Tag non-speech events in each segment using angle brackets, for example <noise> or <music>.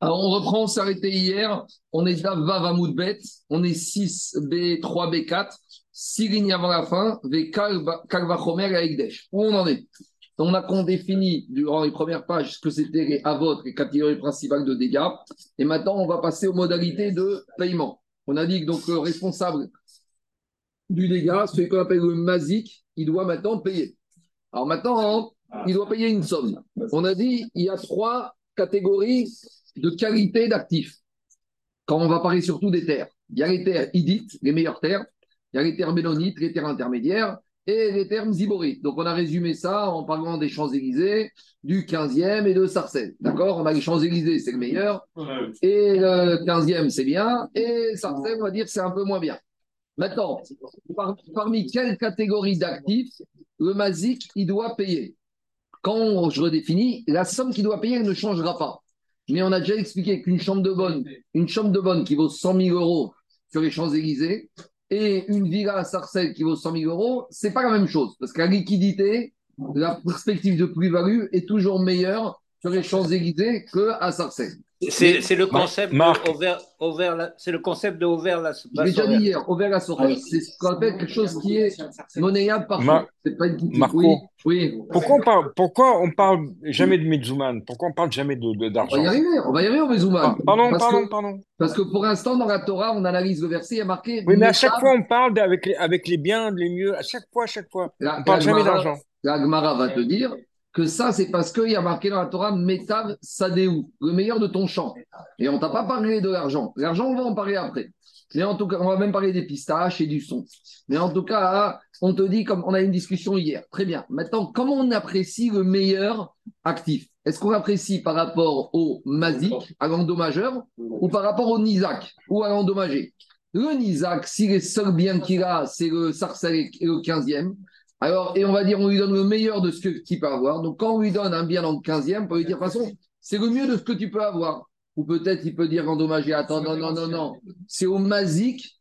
Alors, on reprend, on arrêté hier. On est déjà Vavamoudbet. On est 6B, 3B4. 6 lignes avant la fin. V Kalvachomer et Aigdesh. Où on en est? On a défini durant les premières pages ce que c'était les avot, les catégories principales de dégâts. Et maintenant, on va passer aux modalités de paiement. On a dit que donc le responsable du dégât, celui qu'on appelle le mazik, il doit maintenant payer. Alors maintenant, il doit payer une somme. On a dit il y a trois catégories de qualité d'actifs. Quand on va parler surtout des terres, il y a les terres idites, les meilleures terres, il y a les terres bénonites, les terres intermédiaires et les terres ziborites. Donc on a résumé ça en parlant des Champs-Élysées, du 15e et de Sarcelles. D'accord? On a les Champs-Élysées, c'est le meilleur, et le 15e, c'est bien, et Sarcelles, on va dire, c'est un peu moins bien. Maintenant, parmi quelles catégories d'actifs le MASIC, il doit payer? Quand je redéfinis, la somme qu'il doit payer ne changera pas. Mais on a déjà expliqué qu'une chambre de bonne, une chambre de bonne qui vaut 100 000 euros sur les Champs-Élysées et une villa à Sarcelles qui vaut 100 000 euros, c'est pas la même chose. Parce que la liquidité, la perspective de plus-value est toujours meilleure sur les Champs-Élysées qu'à Sarcelles. C'est le concept de c'est le concept de ouvert la J'ai déjà dit hier, ouvert la sortie. C'est ce qu'on appelle quelque chose qui est monnayable parfois. C'est pas une Marco, oui, Pourquoi on parle, pourquoi on parle jamais de Mezuman Pourquoi on parle jamais d'argent de, On va y arriver, on va y arriver au Mezuman. Ah, pardon, pardon, pardon. Parce que pour l'instant, dans la Torah, on analyse le verset, il y a marqué. Oui, mais à chaque fois, on parle avec les, avec les biens, les mieux, à chaque fois, à chaque fois. on parle jamais d'argent. La Gemara va te dire que ça, c'est parce qu'il y a marqué dans la Torah Metav Sadeu, le meilleur de ton champ. Et on t'a pas parlé de l'argent. L'argent, on va en parler après. Mais en tout cas, on va même parler des pistaches et du son. Mais en tout cas, on te dit, comme on a une discussion hier, très bien. Maintenant, comment on apprécie le meilleur actif? Est-ce qu'on apprécie par rapport au Mazik, à l'endommageur, ou par rapport au Nizak, ou à l'endommagé Le Nizak, si les seuls biens qu'il a, c'est le Sarcel et le 15e, alors, et on va dire, on lui donne le meilleur de ce que tu peux avoir. Donc, quand on lui donne un bien le 15e, on peut lui dire, de toute façon, c'est le mieux de ce que tu peux avoir. Ou peut-être, il peut dire endommagé, attends, non, non, non, non. C'est au Mazik,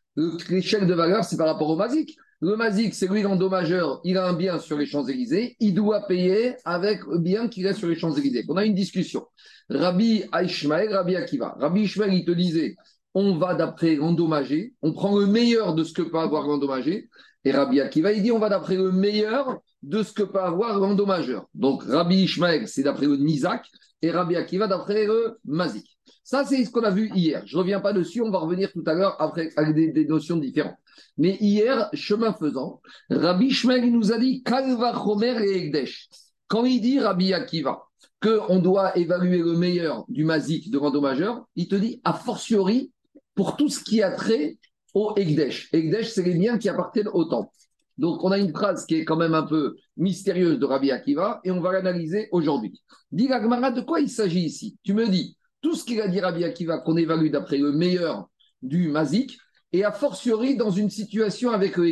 l'échelle de valeur, c'est par rapport au Mazik. Le Mazik, c'est lui l'endommageur, il a un bien sur les Champs-Élysées, il doit payer avec le bien qu'il a sur les Champs-Élysées. On a une discussion. Rabbi Aishmael, Rabbi Akiva. Rabbi Ishmael, il te disait, on va d'après l'endommagé, on prend le meilleur de ce que peut avoir l'endommagé, et Rabbi Akiva, il dit on va d'après le meilleur de ce que peut avoir l'endommageur. Donc Rabbi Ishmael, c'est d'après le Nizak, et Rabbi Akiva d'après le Mazik. Ça, c'est ce qu'on a vu hier. Je ne reviens pas dessus, on va revenir tout à l'heure après avec des, notions différentes. Mais hier, chemin faisant, Rabbi Ishmael nous a dit Kalva Chomer et Egdesh. Quand il dit Rabbi Akiva qu'on doit évaluer le meilleur du Mazik de l'endommageur, il te dit a fortiori pour tout ce qui a trait au Egdesh. Egdesh, c'est les biens qui appartiennent au temple. Donc, on a une phrase qui est quand même un peu mystérieuse de Rabbi Akiva et on va l'analyser aujourd'hui. Dis Gagmara, de quoi il s'agit ici? Tu me dis, tout ce qu'il a dit Rabbi Akiva, qu'on évalue d'après le meilleur du Mazik, et a fortiori dans une situation avec le.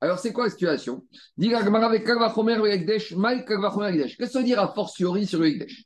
Alors, c'est quoi la situation? Dis Gagmara avec Kalvachomer le Egdesh, Maï Kalvachomer Egdesh. Qu'est-ce que ça veut dire a fortiori sur le Egdesh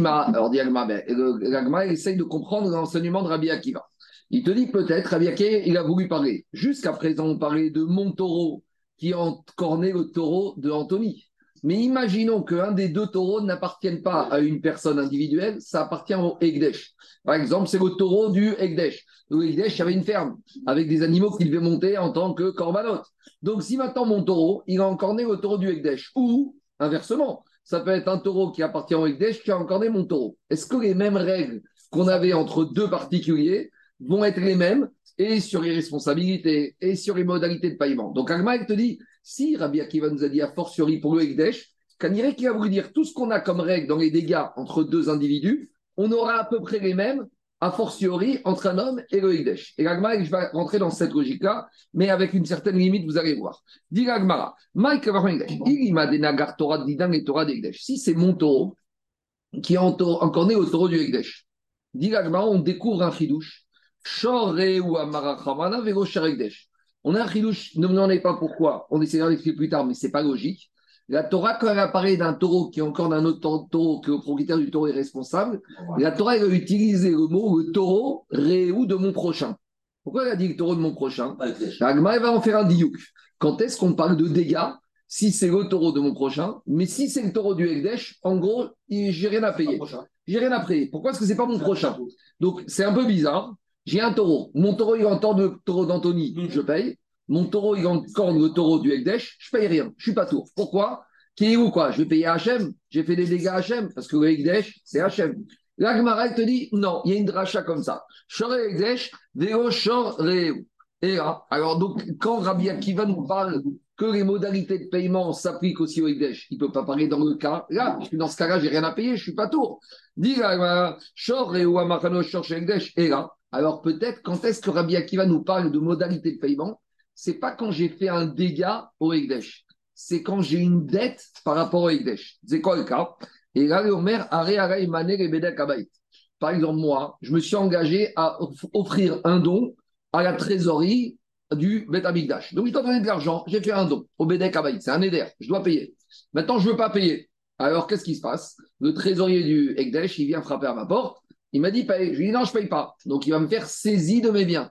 m'a alors dit Gagmara, il essaye de comprendre l'enseignement de Rabbi Akiva. Il te dit peut-être, Rabiaké, il a voulu parler. Jusqu'à présent, on parlait de mon taureau qui encornait le taureau de Anthony. Mais imaginons qu'un des deux taureaux n'appartienne pas à une personne individuelle, ça appartient au Egdesh. Par exemple, c'est le taureau du Egdesh. Le Egdesh avait une ferme avec des animaux qu'il devait monter en tant que corbanote. Donc, si maintenant mon taureau, il a encorné le taureau du Egdesh, ou inversement, ça peut être un taureau qui appartient au Egdesh qui a encorné mon taureau. Est-ce que les mêmes règles qu'on avait entre deux particuliers vont être les mêmes et sur les responsabilités et sur les modalités de paiement. Donc Agma, te dit, si Rabbi Akiva nous a dit a fortiori pour le Ekdesh, Kanirek qui va vous dire tout ce qu'on a comme règle dans les dégâts entre deux individus, on aura à peu près les mêmes a fortiori entre un homme et le Ekdesh. Et Agma, je vais rentrer dans cette logique-là, mais avec une certaine limite, vous allez voir. Dit Agmara, si c'est mon taureau qui est encore né au taureau du Ekdesh, dit Agmara, on découvre un chidouche ou On a un chidouche, ne me demandez pas pourquoi, on essaiera d'expliquer plus tard, mais ce n'est pas logique. La Torah, quand elle a parlé d'un taureau qui est encore d'un autre taureau que le propriétaire du taureau est responsable, la Torah elle a utilisé le mot le taureau réou de mon prochain. Pourquoi elle a dit le taureau de mon prochain? La va en faire un diouk. Quand est-ce qu'on parle de dégâts? Si c'est le taureau de mon prochain, mais si c'est le taureau du Ekdesh, en gros, j'ai rien à payer. J'ai rien à payer. Pourquoi? Parce que c'est pas mon prochain. Donc c'est un peu bizarre. J'ai un taureau. Mon taureau, il entend le taureau d'Anthony, mhm. je paye. Mon taureau, il entend le taureau du Ekdesh, je paye rien. Je suis pas tour. Pourquoi? Qui est où quoi? Je vais payer HM. J'ai fait des dégâts HM parce que le Ekdesh, c'est HM. La Gemara, te dit, non, il y a une dracha comme ça. Shor Ekdesh, Veo Shor Et là, alors donc, quand Rabbi Akiva nous parle que les modalités de paiement s'appliquent aussi au Ekdesh, il ne peut pas parler dans le cas là, parce que dans ce cas-là, j'ai rien à payer, je ne suis pas tour. Dis là, Shor et Shor Ekdesh, et là, alors peut-être quand est-ce que Rabbi Akiva nous parle de modalités de paiement? C'est pas quand j'ai fait un dégât au Ekdesh, c'est quand j'ai une dette par rapport au Ekdesh. C'est quoi le cas? Et là, le Omer, Par exemple, moi, je me suis engagé à offrir un don à la trésorerie du Bet Amikdash. Donc, je dois donner de l'argent, j'ai fait un don au Bedek Abaït, c'est un éder, je dois payer. Maintenant, je ne veux pas payer. Alors, qu'est-ce qui se passe? Le trésorier du Ekdesh, il vient frapper à ma porte, il m'a dit. Je lui dis non, je ne paye pas. Donc, il va me faire saisie de mes biens.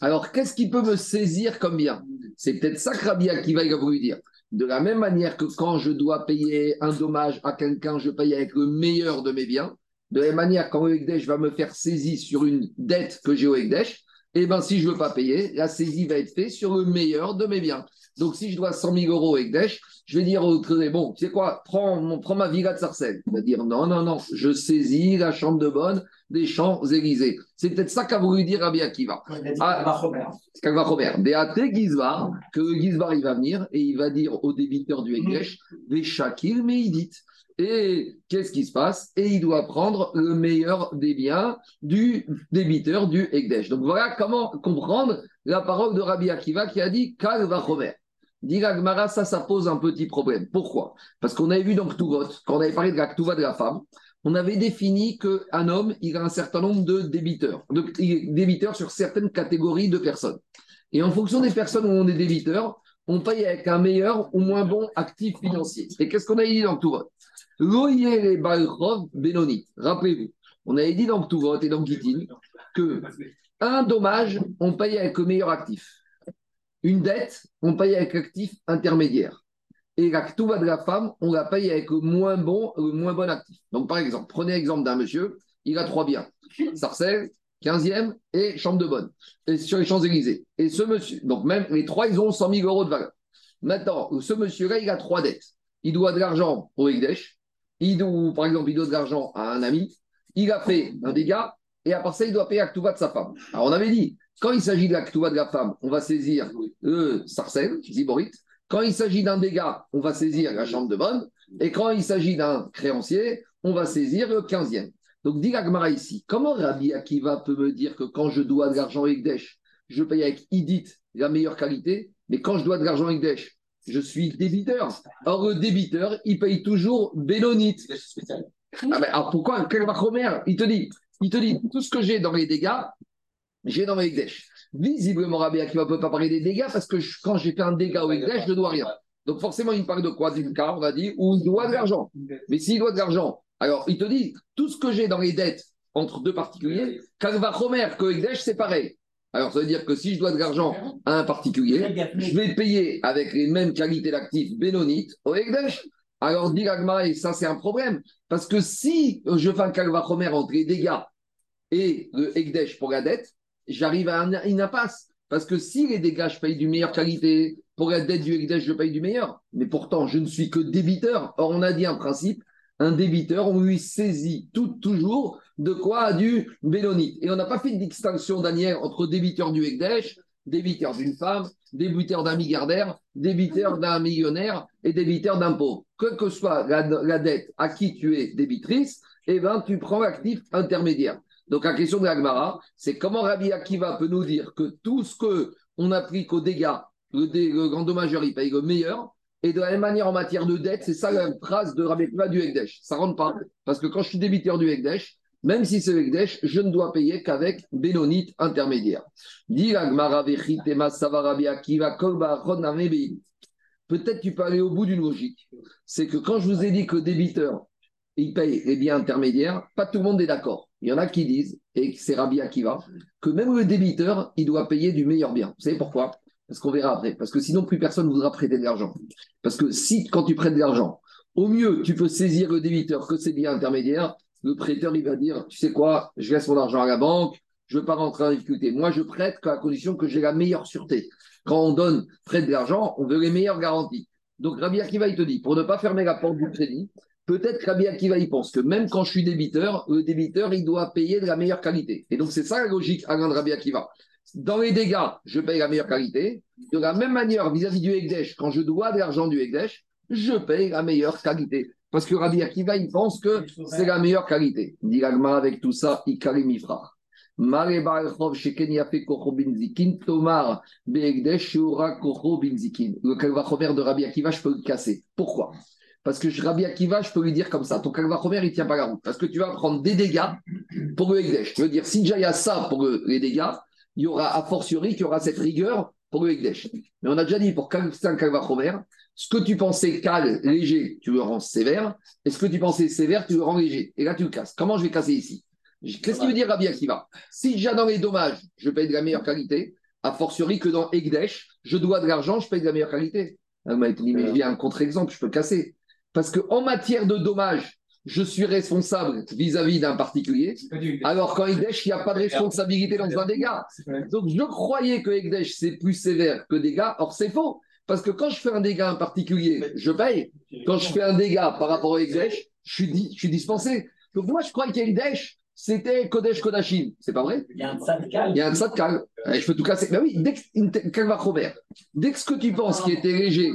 Alors, qu'est-ce qui peut me saisir comme bien? C'est peut-être ça que Rabbi Akiva va vous dire. De la même manière que quand je dois payer un dommage à quelqu'un, je paye avec le meilleur de mes biens. De la même manière, quand le va me faire saisie sur une dette que j'ai au Ekdesh, eh bien, si je ne veux pas payer, la saisie va être faite sur le meilleur de mes biens. Donc, si je dois 100 000 euros au Ekdesh, je vais dire au trésorier, bon, tu sais quoi, prends, prends ma villa de Sarcelles. Il va dire, non, non, non, je saisis la chambre de bonne des Champs-Élysées. C'est peut-être ça qu'a voulu dire Rabbi Akiva. Ah, c'est Béaté Gizbar, que Gizbar, il va venir et il va dire au débiteur du Ekdesh, des Shakir Meidit. Et qu'est-ce qui se passe? Et il doit prendre le meilleur des biens du débiteur du Ekdesh. Donc voilà comment comprendre la parole de Rabbi Akiva qui a dit Kal Vachomer. Dit ça, ça pose un petit problème. Pourquoi? Parce qu'on avait vu dans Ktuvot, quand on avait parlé de la Ktuva de la femme, on avait défini qu'un homme, il a un certain nombre de débiteurs, de, débiteurs sur certaines catégories de personnes. Et en fonction des personnes où on est débiteur, on paye avec un meilleur ou moins bon actif financier. Et qu'est-ce qu'on a dit dans vote les Benoni. Rappelez-vous, on avait dit dans tout vote et dans Gitin que un dommage, on paye avec le meilleur actif. Une dette, on paye avec l'actif intermédiaire. Et la de la femme, on la paye avec le moins bon, le moins bon actif. Donc, par exemple, prenez l'exemple d'un monsieur, il a trois biens. Sarcelles, 15e et chambre de bonne. Et sur les Champs-Élysées. Et ce monsieur, donc même les trois, ils ont 100 000 euros de valeur. Maintenant, ce monsieur-là, il a trois dettes. Il doit de l'argent au Egdesh. Il par exemple, il doit de l'argent à un ami. Il a fait un dégât. Et à part ça, il doit payer Aktuva de sa femme. Alors, on avait dit, quand il s'agit de l'Aktuva de la femme, on va saisir le Sarcelle, Ziborit. Quand il s'agit d'un dégât, on va saisir la chambre de bonne. Et quand il s'agit d'un créancier, on va saisir le 15e. Donc, dit Agmara ici, comment Rabbi Akiva peut me dire que quand je dois de l'argent avec Ekdesh, je paye avec Idit la meilleure qualité, mais quand je dois de l'argent avec Ekdesh, je suis débiteur. Or, le débiteur, il paye toujours Bélonite. Ah ben, alors pourquoi? Il te dit, il te dit, tout ce que j'ai dans les dégâts, j'ai dans les Ekdesh. Visiblement, Rabbi Akiva ne peut pas parler des dégâts parce que quand j'ai fait un dégât au Ekdesh, je ne dois rien. Donc forcément, il parle de quoi? D'une carte, on va dire, où il doit de l'argent. Mais s'il doit de l'argent, alors il te dit, tout ce que j'ai dans les dettes entre deux particuliers, va Romer que Ekdesh, c'est pareil. Alors ça veut dire que si je dois de l'argent à un particulier, je vais payer avec les mêmes qualités d'actifs bénonites au Ekdesh. Alors dit et ça c'est un problème. Parce que si je fais un Kalva Romer entre les dégâts et le Ekdesh pour la dette, j'arrive à une impasse. Parce que si les dégâts, je paye du meilleure qualité, pour la dette du Ekdesh, je paye du meilleur. Mais pourtant, je ne suis que débiteur. Or, on a dit un principe, un débiteur, on lui saisit tout, toujours de quoi? Du bélonite. Et on n'a pas fait de distinction, Daniel, entre débiteur du Ekdesh, débiteur d'une femme, débiteur d'un milliardaire, débiteur d'un millionnaire et débiteur pauvre. Quelle que soit la, dette à qui tu es débitrice, eh ben, tu prends l'actif intermédiaire. Donc la question de l'Agmara, c'est comment Rabbi Akiva peut nous dire que tout ce qu'on applique aux dégâts, le, grand dommageur, il paye le meilleur, et de la même manière en matière de dette, c'est ça la phrase de Rabbi Akiva du Ekdesh. Ça ne rentre pas, parce que quand je suis débiteur du Ekdesh, même si c'est Ekdesh, je ne dois payer qu'avec Bénonite intermédiaire. Peut-être tu peux aller au bout d'une logique. C'est que quand je vous ai dit que débiteur, il paye les biens intermédiaires, pas tout le monde est d'accord. Il y en a qui disent, et c'est Rabbi Akiva, que même le débiteur, il doit payer du meilleur bien. Vous savez pourquoi? Parce qu'on verra après. Parce que sinon, plus personne ne voudra prêter de l'argent. Parce que si, quand tu prêtes de l'argent, au mieux, tu peux saisir le débiteur que c'est bien intermédiaire, le prêteur, il va dire, tu sais quoi, je laisse mon argent à la banque, je ne veux pas rentrer en difficulté. Moi, je prête qu'à condition que j'ai la meilleure sûreté. Quand on donne, prête de l'argent, on veut les meilleures garanties. Donc, Rabbi Akiva, il te dit, pour ne pas fermer la porte du crédit, peut-être que Rabbi Akiva, il pense que même quand je suis débiteur, le débiteur, il doit payer de la meilleure qualité. Et donc, c'est ça la logique à de Rabbi Akiva. Dans les dégâts, je paye la meilleure qualité. De la même manière, vis-à-vis du Ekdesh, quand je dois de l'argent du Ekdesh, je paye la meilleure qualité. Parce que Rabbi Akiva, il pense que c'est la meilleure qualité. Dit avec tout ça, Ikari Mifra. Le kalvachomer de Rabbi Akiva, je peux le casser. Pourquoi? Parce que Rabbi Akiva, je peux lui dire comme ça ton kalvachomer, il ne tient pas la route. Parce que tu vas prendre des dégâts pour le Ekdesh. Je veux dire, si déjà il y a ça pour les dégâts, il y aura a fortiori qu'il y aura cette rigueur pour le Ekdesh. Mais on a déjà dit pour un kalvachomer, ce que tu pensais calme, léger, tu le rends sévère. Et ce que tu pensais sévère, tu le rends léger. Et là, tu le casses. Comment je vais casser ici? Qu'est-ce qu'il veut dire Rabbi Akiva? Si déjà dans les dommages, je paye de la meilleure qualité, a fortiori que dans Egdesh, je dois de l'argent, je paye de la meilleure qualité. Dit, mais j'ai un contre-exemple, je peux casser. Parce qu'en matière de dommages, je suis responsable vis-à-vis d'un particulier, alors qu'en Egdesh, il n'y a pas de responsabilité dans un dégât. Donc je croyais que Egdesh, c'est plus sévère que dégâts, or c'est faux. Parce que quand je fais un dégât en particulier, je paye. Quand je fais un dégât par rapport au Egdesh, je suis, je suis dispensé. Donc moi, je crois qu'Egdesh, c'était Kodesh Kodashim. C'est pas vrai? Il y a un tzadkal. Il y a un tzadkal. Je peux tout casser. Mais oui, dès que, dès que ce que tu penses qui était léger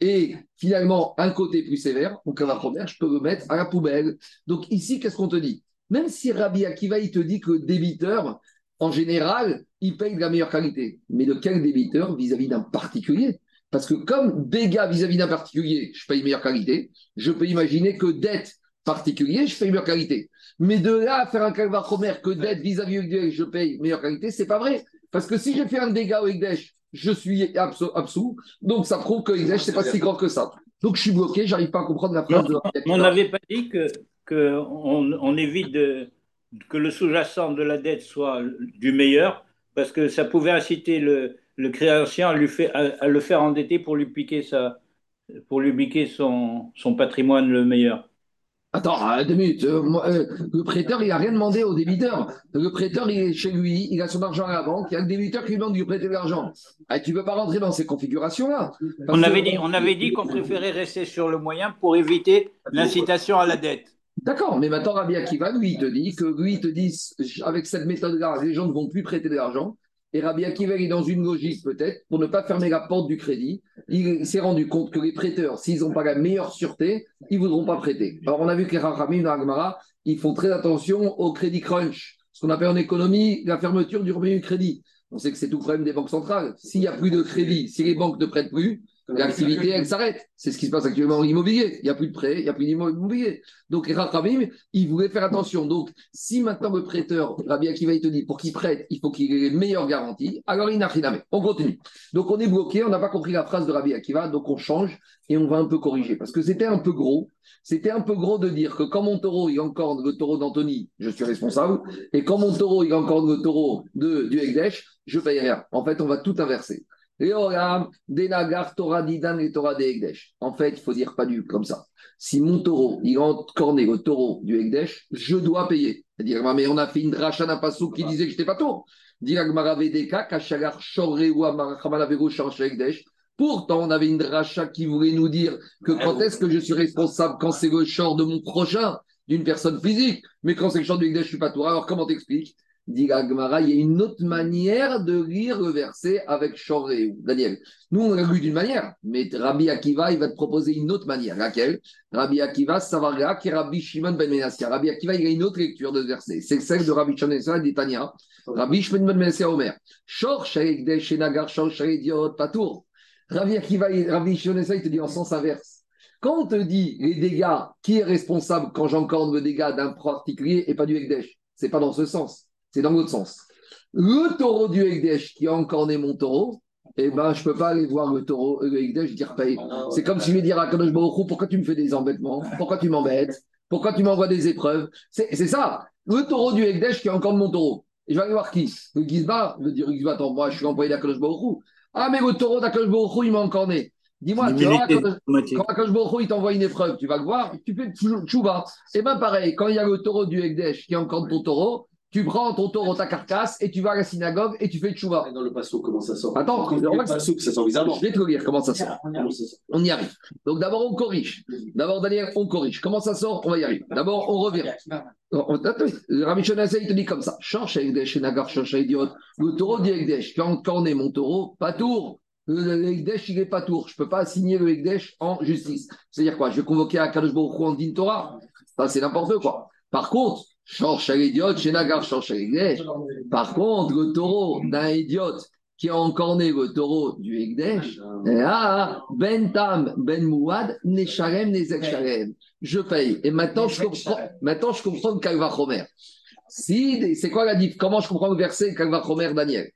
et finalement un côté plus sévère, mon Robert, je peux le mettre à la poubelle. Donc ici, qu'est-ce qu'on te dit? Même si Rabbi Akiva, il te dit que le débiteur, en général, il paye de la meilleure qualité. Mais de quel débiteur vis-à-vis d'un particulier? Parce que comme dégâts vis-à-vis d'un particulier, je paye meilleure qualité, je peux imaginer que dette particulier, je paye meilleure qualité. Mais de là à faire un calvachomer que d'être vis-à-vis de je paye meilleure qualité, c'est pas vrai. Parce que si j'ai fait un dégât au Ekdesh, je suis absous. Donc ça prouve que Ekdesh, c'est pas si grand que ça. Donc je suis bloqué, j'arrive pas à comprendre la phrase de On n'avait pas dit que, que on, évite que le sous-jacent de la dette soit du meilleur, parce que ça pouvait inciter le, le créancier à, lui à, le faire endetter pour lui piquer, sa, pour lui piquer son, son patrimoine le meilleur. Attends, euh, deux minutes. Euh, euh, le prêteur, il n'a rien demandé au débiteur. Le prêteur, il est chez lui, il a son argent à la banque, il y a le débiteur qui lui demande de lui prêter de l'argent. Ah, tu ne peux pas rentrer dans ces configurations-là. On, avait dit, on avait dit qu'on préférait rester sur le moyen pour éviter l'incitation à la dette. D'accord, mais maintenant Rabbi Akiva, lui, il te dit que lui, il te dit, avec cette méthode-là, les gens ne vont plus prêter de l'argent. Et Rabbi Akiva est dans une logique peut-être pour ne pas fermer la porte du crédit. Il s'est rendu compte que les prêteurs, s'ils n'ont pas la meilleure sûreté, ils ne voudront pas prêter. Alors on a vu que les Rachamim Agmara, ils font très attention au crédit crunch, ce qu'on appelle en économie la fermeture du revenu du crédit. On sait que c'est tout le problème des banques centrales. S'il n'y a plus de crédit, si les banques ne prêtent plus, l'activité, elle s'arrête. C'est ce qui se passe actuellement en immobilier. Il n'y a plus de prêt, il n'y a plus d'immobilier. Donc, Rabim, il voulait faire attention. Donc, si maintenant le prêteur, Rabbi Akiva, il te dit, pour qu'il prête, il faut qu'il ait les meilleures garanties, alors il n'a rien à On continue. Donc, on est bloqué, on n'a pas compris la phrase de Rabbi Akiva, donc on change et on va un peu corriger. Parce que c'était un peu gros. C'était un peu gros de dire que quand mon taureau, il encore le taureau d'Anthony, je suis responsable. Et quand mon taureau, il encore le taureau de, du Egdesh, je paye rien. En fait, on va tout inverser. Torah Didan et Torah de Egdesh. En fait, il faut dire pas du comme ça. Si mon taureau, il a encorné le taureau du Egdesh, je dois payer. C'est-à-dire, mais on a fait une drachana pasou qui disait que je n'étais pas taureau. Pourtant, on avait une dracha qui voulait nous dire que quand est-ce que je suis responsable quand c'est le chant de mon prochain, d'une personne physique, mais quand c'est le chant du Egdesh, je ne suis pas taureau. Alors, comment t'expliques? Dit il y a une autre manière de lire le verset avec Choré. Daniel. Nous, on l'a lu d'une manière, mais Rabbi Akiva, il va te proposer une autre manière. Laquelle? Rabbi Akiva, Savarga, qui Rabbi Shimon ben Menassia. Rabbi Akiva, il a une autre lecture de ce verset. C'est celle de Rabbi Shimon ben d'Itania. Rabbi Shimon ben Menassia Omer. Shor Shaekdesh Shenagar Shor Patour. Rabbi Akiva, Rabbi Shimon ben il te dit en sens inverse. Quand on te dit les dégâts, qui est responsable quand j'encorde le dégât d'un particulier et pas du Ekdesh C'est pas dans ce sens. C'est dans l'autre sens. Le taureau du Ekdesh qui a encorné mon taureau, eh ben, je ne peux pas aller voir le taureau, le Ekdesh, dire paye. C'est comme si je lui dire à Kadosh Baruch pourquoi tu me fais des embêtements? Pourquoi tu m'embêtes? Pourquoi tu m'envoies des épreuves? C'est ça. Le taureau du Ekdesh qui a encore mon taureau. Et je vais aller voir qui? Le Gizba, le dire Gizba, attends, moi je suis employé d'Akadosh Baruch Ah, mais le taureau d'Akashborou, il m'a encore né. Dis-moi, tu vois, quand, quand il t'envoie une épreuve, tu vas le voir, tu fais tchouba. Et eh bien pareil, quand il y a le taureau du Ekdesh qui est encore ton taureau, tu prends ton taureau, ta carcasse, et tu vas à la synagogue et tu fais tchouva. Dans le passo, comment ça sort Attends, dans le passo, ça sort bizarrement. Je vais te le dire comment ça sort. On y arrive. Donc d'abord, on corrige. D'abord, Daniel, on corrige. Comment ça sort? On va y arriver. D'abord, on revient. Rami il te dit comme ça. Change Ekdesh, Nagar, change idiot. Le taureau dit Ekdesh. Quand on est mon taureau, pas tour. Le il n'est pas tour. Je ne peux pas assigner le Ekdesh en justice. C'est-à-dire quoi? Je vais convoquer à Kadosh Baruch en din Torah. Ça, c'est n'importe quoi. Par contre, Par contre, le taureau d'un idiote qui a encorné le taureau du Ekdesh, ah, Ben Tam, Ben Mouad, Nezek Sharem. Je paye. Et maintenant, je comprends, maintenant, je comprends le Kalva Chomer. Si, c'est quoi la diff Comment je comprends le verset Kalva Chomer, Daniel?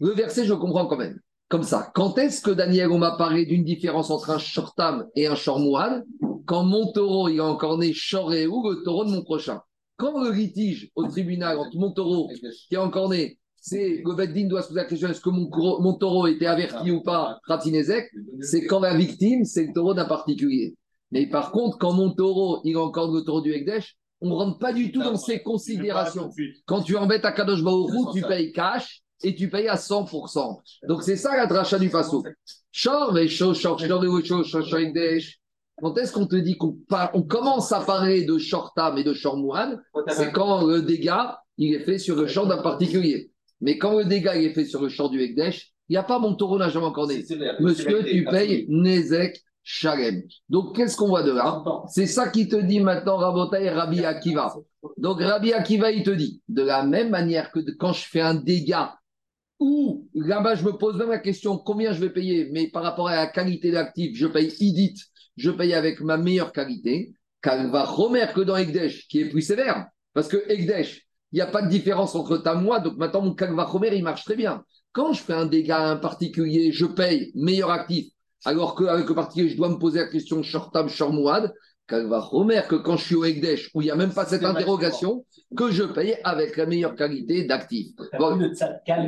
Le verset, je comprends quand même comme ça. Quand est-ce que Daniel, on m'a parlé d'une différence entre un shortam et un shormouad? Quand mon taureau, il a encore né shoré ou le taureau de mon prochain. Quand le litige au tribunal entre mon taureau qui est encore né, c'est le doit se poser la question est-ce que mon, taureau était averti ou pas, Ratinezek C'est quand la victime, c'est le taureau d'un particulier. Mais par contre, quand mon taureau, il a encore le taureau du Ekdesh, on ne rentre pas du tout dans ces considérations. Quand tu embêtes à tu payes cash et tu payes à 100%. Donc c'est ça la dracha du faso. Quand est-ce qu'on te dit qu'on on commence à parler de shortam et de shormouan C'est quand le dégât il est fait sur le champ d'un particulier. Mais quand le dégât il est fait sur le champ du Ekdesh, il n'y a pas mon taureau n'a jamais encore né. Monsieur, tu payes Nezek Shalem. Donc qu'est-ce qu'on voit de là? C'est ça qui te dit maintenant Rabota et Rabbi Akiva. Donc Rabbi Akiva, il te dit, de la même manière que quand je fais un dégât ou là-bas, je me pose même la question combien je vais payer, mais par rapport à la qualité d'actif, je paye IDIT, je paye avec ma meilleure qualité. va Romer que dans Egdesh, qui est plus sévère. Parce que Egdesh, il n'y a pas de différence entre ta moi, donc maintenant mon Kalva Romer, il marche très bien. Quand je fais un dégât à un particulier, je paye meilleur actif, alors qu'avec le particulier, je dois me poser la question short-term, short-mouad, Que quand je suis au Egdesh, où il n'y a même pas cette interrogation, que je paye avec la meilleure qualité d'actif.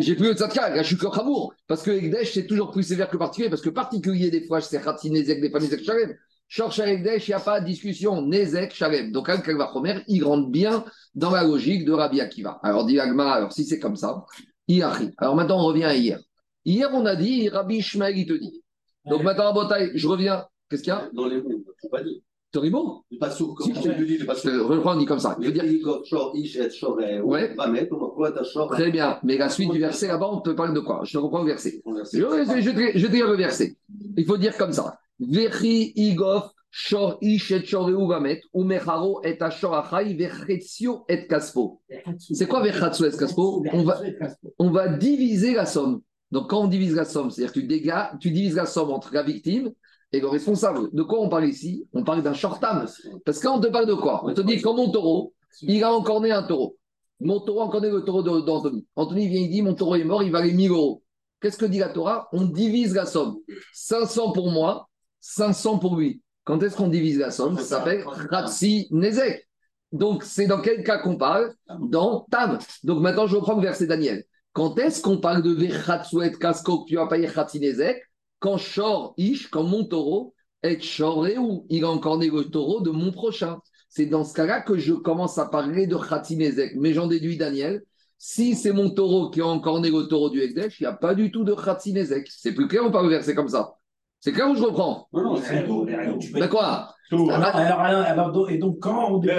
J'ai plus le tzadkal, là je suis que Khamour, parce que Egdesh c'est toujours plus sévère que particulier, parce que particulier des fois c'est Khatsi Nezek, des Nezek Shalem. Cherche à Egdesh, il n'y a pas de discussion, Nezek Shalem. Donc un Romer, il rentre bien dans la logique de Rabbi Akiva. Alors dit Agma, alors si c'est comme ça, il arrive. Alors maintenant on revient à hier. Hier on a dit, Rabbi Ishmael il te dit. Donc maintenant je reviens. Qu'est-ce qu'il y a? Dans les mots, pas dit. Toribo Pas sourd, comme tu dis, pas sourd. Je on dit comme ça. Il veut dire ouais. Très bien. Mais la suite du verset là-bas, on te parle de quoi? Je te reprends le verset. Je, vais dire le verset. Il faut dire comme ça. Vechi igof shor ish et shoreu vamet ou mecharo et ashor achai vechetio et kaspo. C'est quoi vechatsu et kaspo? On va, on va diviser la somme. Donc quand on divise la somme, c'est-à-dire que tu, tu divises la somme entre la victime et le responsable. De quoi on parle ici? On parle d'un short-term. Parce que quand on te parle de quoi? On te dit quand mon taureau, il a encore né un taureau. Mon taureau a encore né le taureau d'Anthony. Anthony vient, il dit Mon taureau est mort, il valait 1000 euros. Qu'est-ce que dit la Torah? On divise la somme. 500 pour moi, 500 pour lui. Quand est-ce qu'on divise la somme? Ça s'appelle Ratsi Nezek. Donc, c'est dans quel cas qu'on parle? Dans Tam. Donc, maintenant, je reprends le verset Daniel. Quand est-ce qu'on parle de Vechatsuet Kasko, tu vas payer Ratsi Nezek? Quand Shor Ish, quand mon taureau, est où il a encore né le taureau de mon prochain. C'est dans ce cas-là que je commence à parler de Khatinezek. Mais j'en déduis, Daniel, si c'est mon taureau qui a encore né le taureau du Ekdesh, il n'y a pas du tout de Khatinezek. C'est plus clair ou pas le verset comme ça? C'est clair où je reprends? Non, non, c'est tout. D'accord. Alors, et donc, quand on devait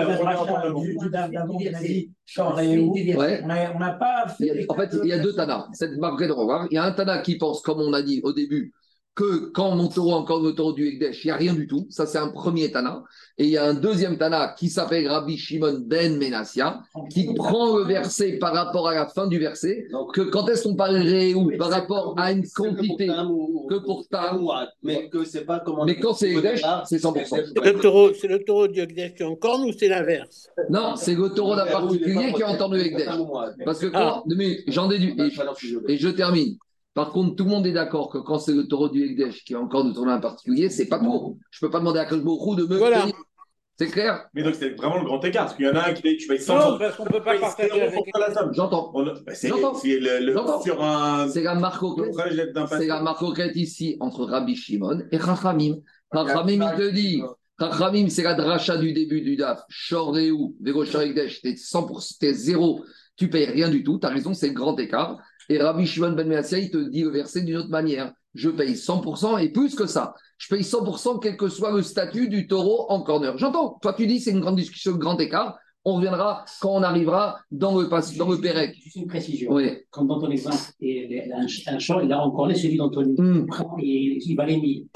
d'avant, on a dit Shor on n'a pas fait. En fait, il y a deux tanas. Cette marque de revoir. Il y a un tana qui pense, comme on a dit au début, que quand mon taureau encore le taureau du Ekdesh, il n'y a rien du tout. Ça, c'est un premier Tana. Et il y a un deuxième Tana qui s'appelle Rabbi Shimon ben Menassia, qui prend le verset par rapport à la fin du verset, que quand est-ce qu'on parle ou par rapport à une quantité que pour Tam, mais que c'est pas comment. Mais quand c'est Ekdesh, c'est 100%. C'est le taureau du Ekdesh qui encore ou c'est l'inverse? Non, c'est le taureau d'un particulier qui a entendu Ekdesh. Parce que quand, ah. j'en déduis, et je termine. Par contre, tout le monde est d'accord que quand c'est le taureau du Ekdesh qui est encore de tournoi en particulier, c'est pas trop. Je ne peux pas demander à Kalbourou de me voilà. C'est clair? Mais donc, c'est vraiment le grand écart. Parce qu'il y en a un qui paye, tu payes 100 Non, parce qu'on ne peut pas partager avec la somme. J'entends. Bah, C'est J'entends. c'est le, le- J'entends. sur un. C'est la marque C'est la marcoquette ici entre Rabbi Shimon et Chachamim. Chachamim, il te dit, Chachamim, c'est la dracha du début du DAF. Shoreu, Vego Shorek t'es 100%, t'es zéro, tu payes rien du tout. Tu as raison, c'est le grand écart. Et Rabbi Shimon Ben Meassia, il te dit le verset d'une autre manière. Je paye 100% et plus que ça. Je paye 100% quel que soit le statut du taureau en corner. J'entends. Toi, tu dis c'est une grande discussion, un grand écart. On reviendra quand on arrivera dans le, pas- dans le Pérec. Juste une précision. Oui. Comme dans ton exemple, et un, champ, il a encore celui d'Anthony. Hmm. Et il valait mille.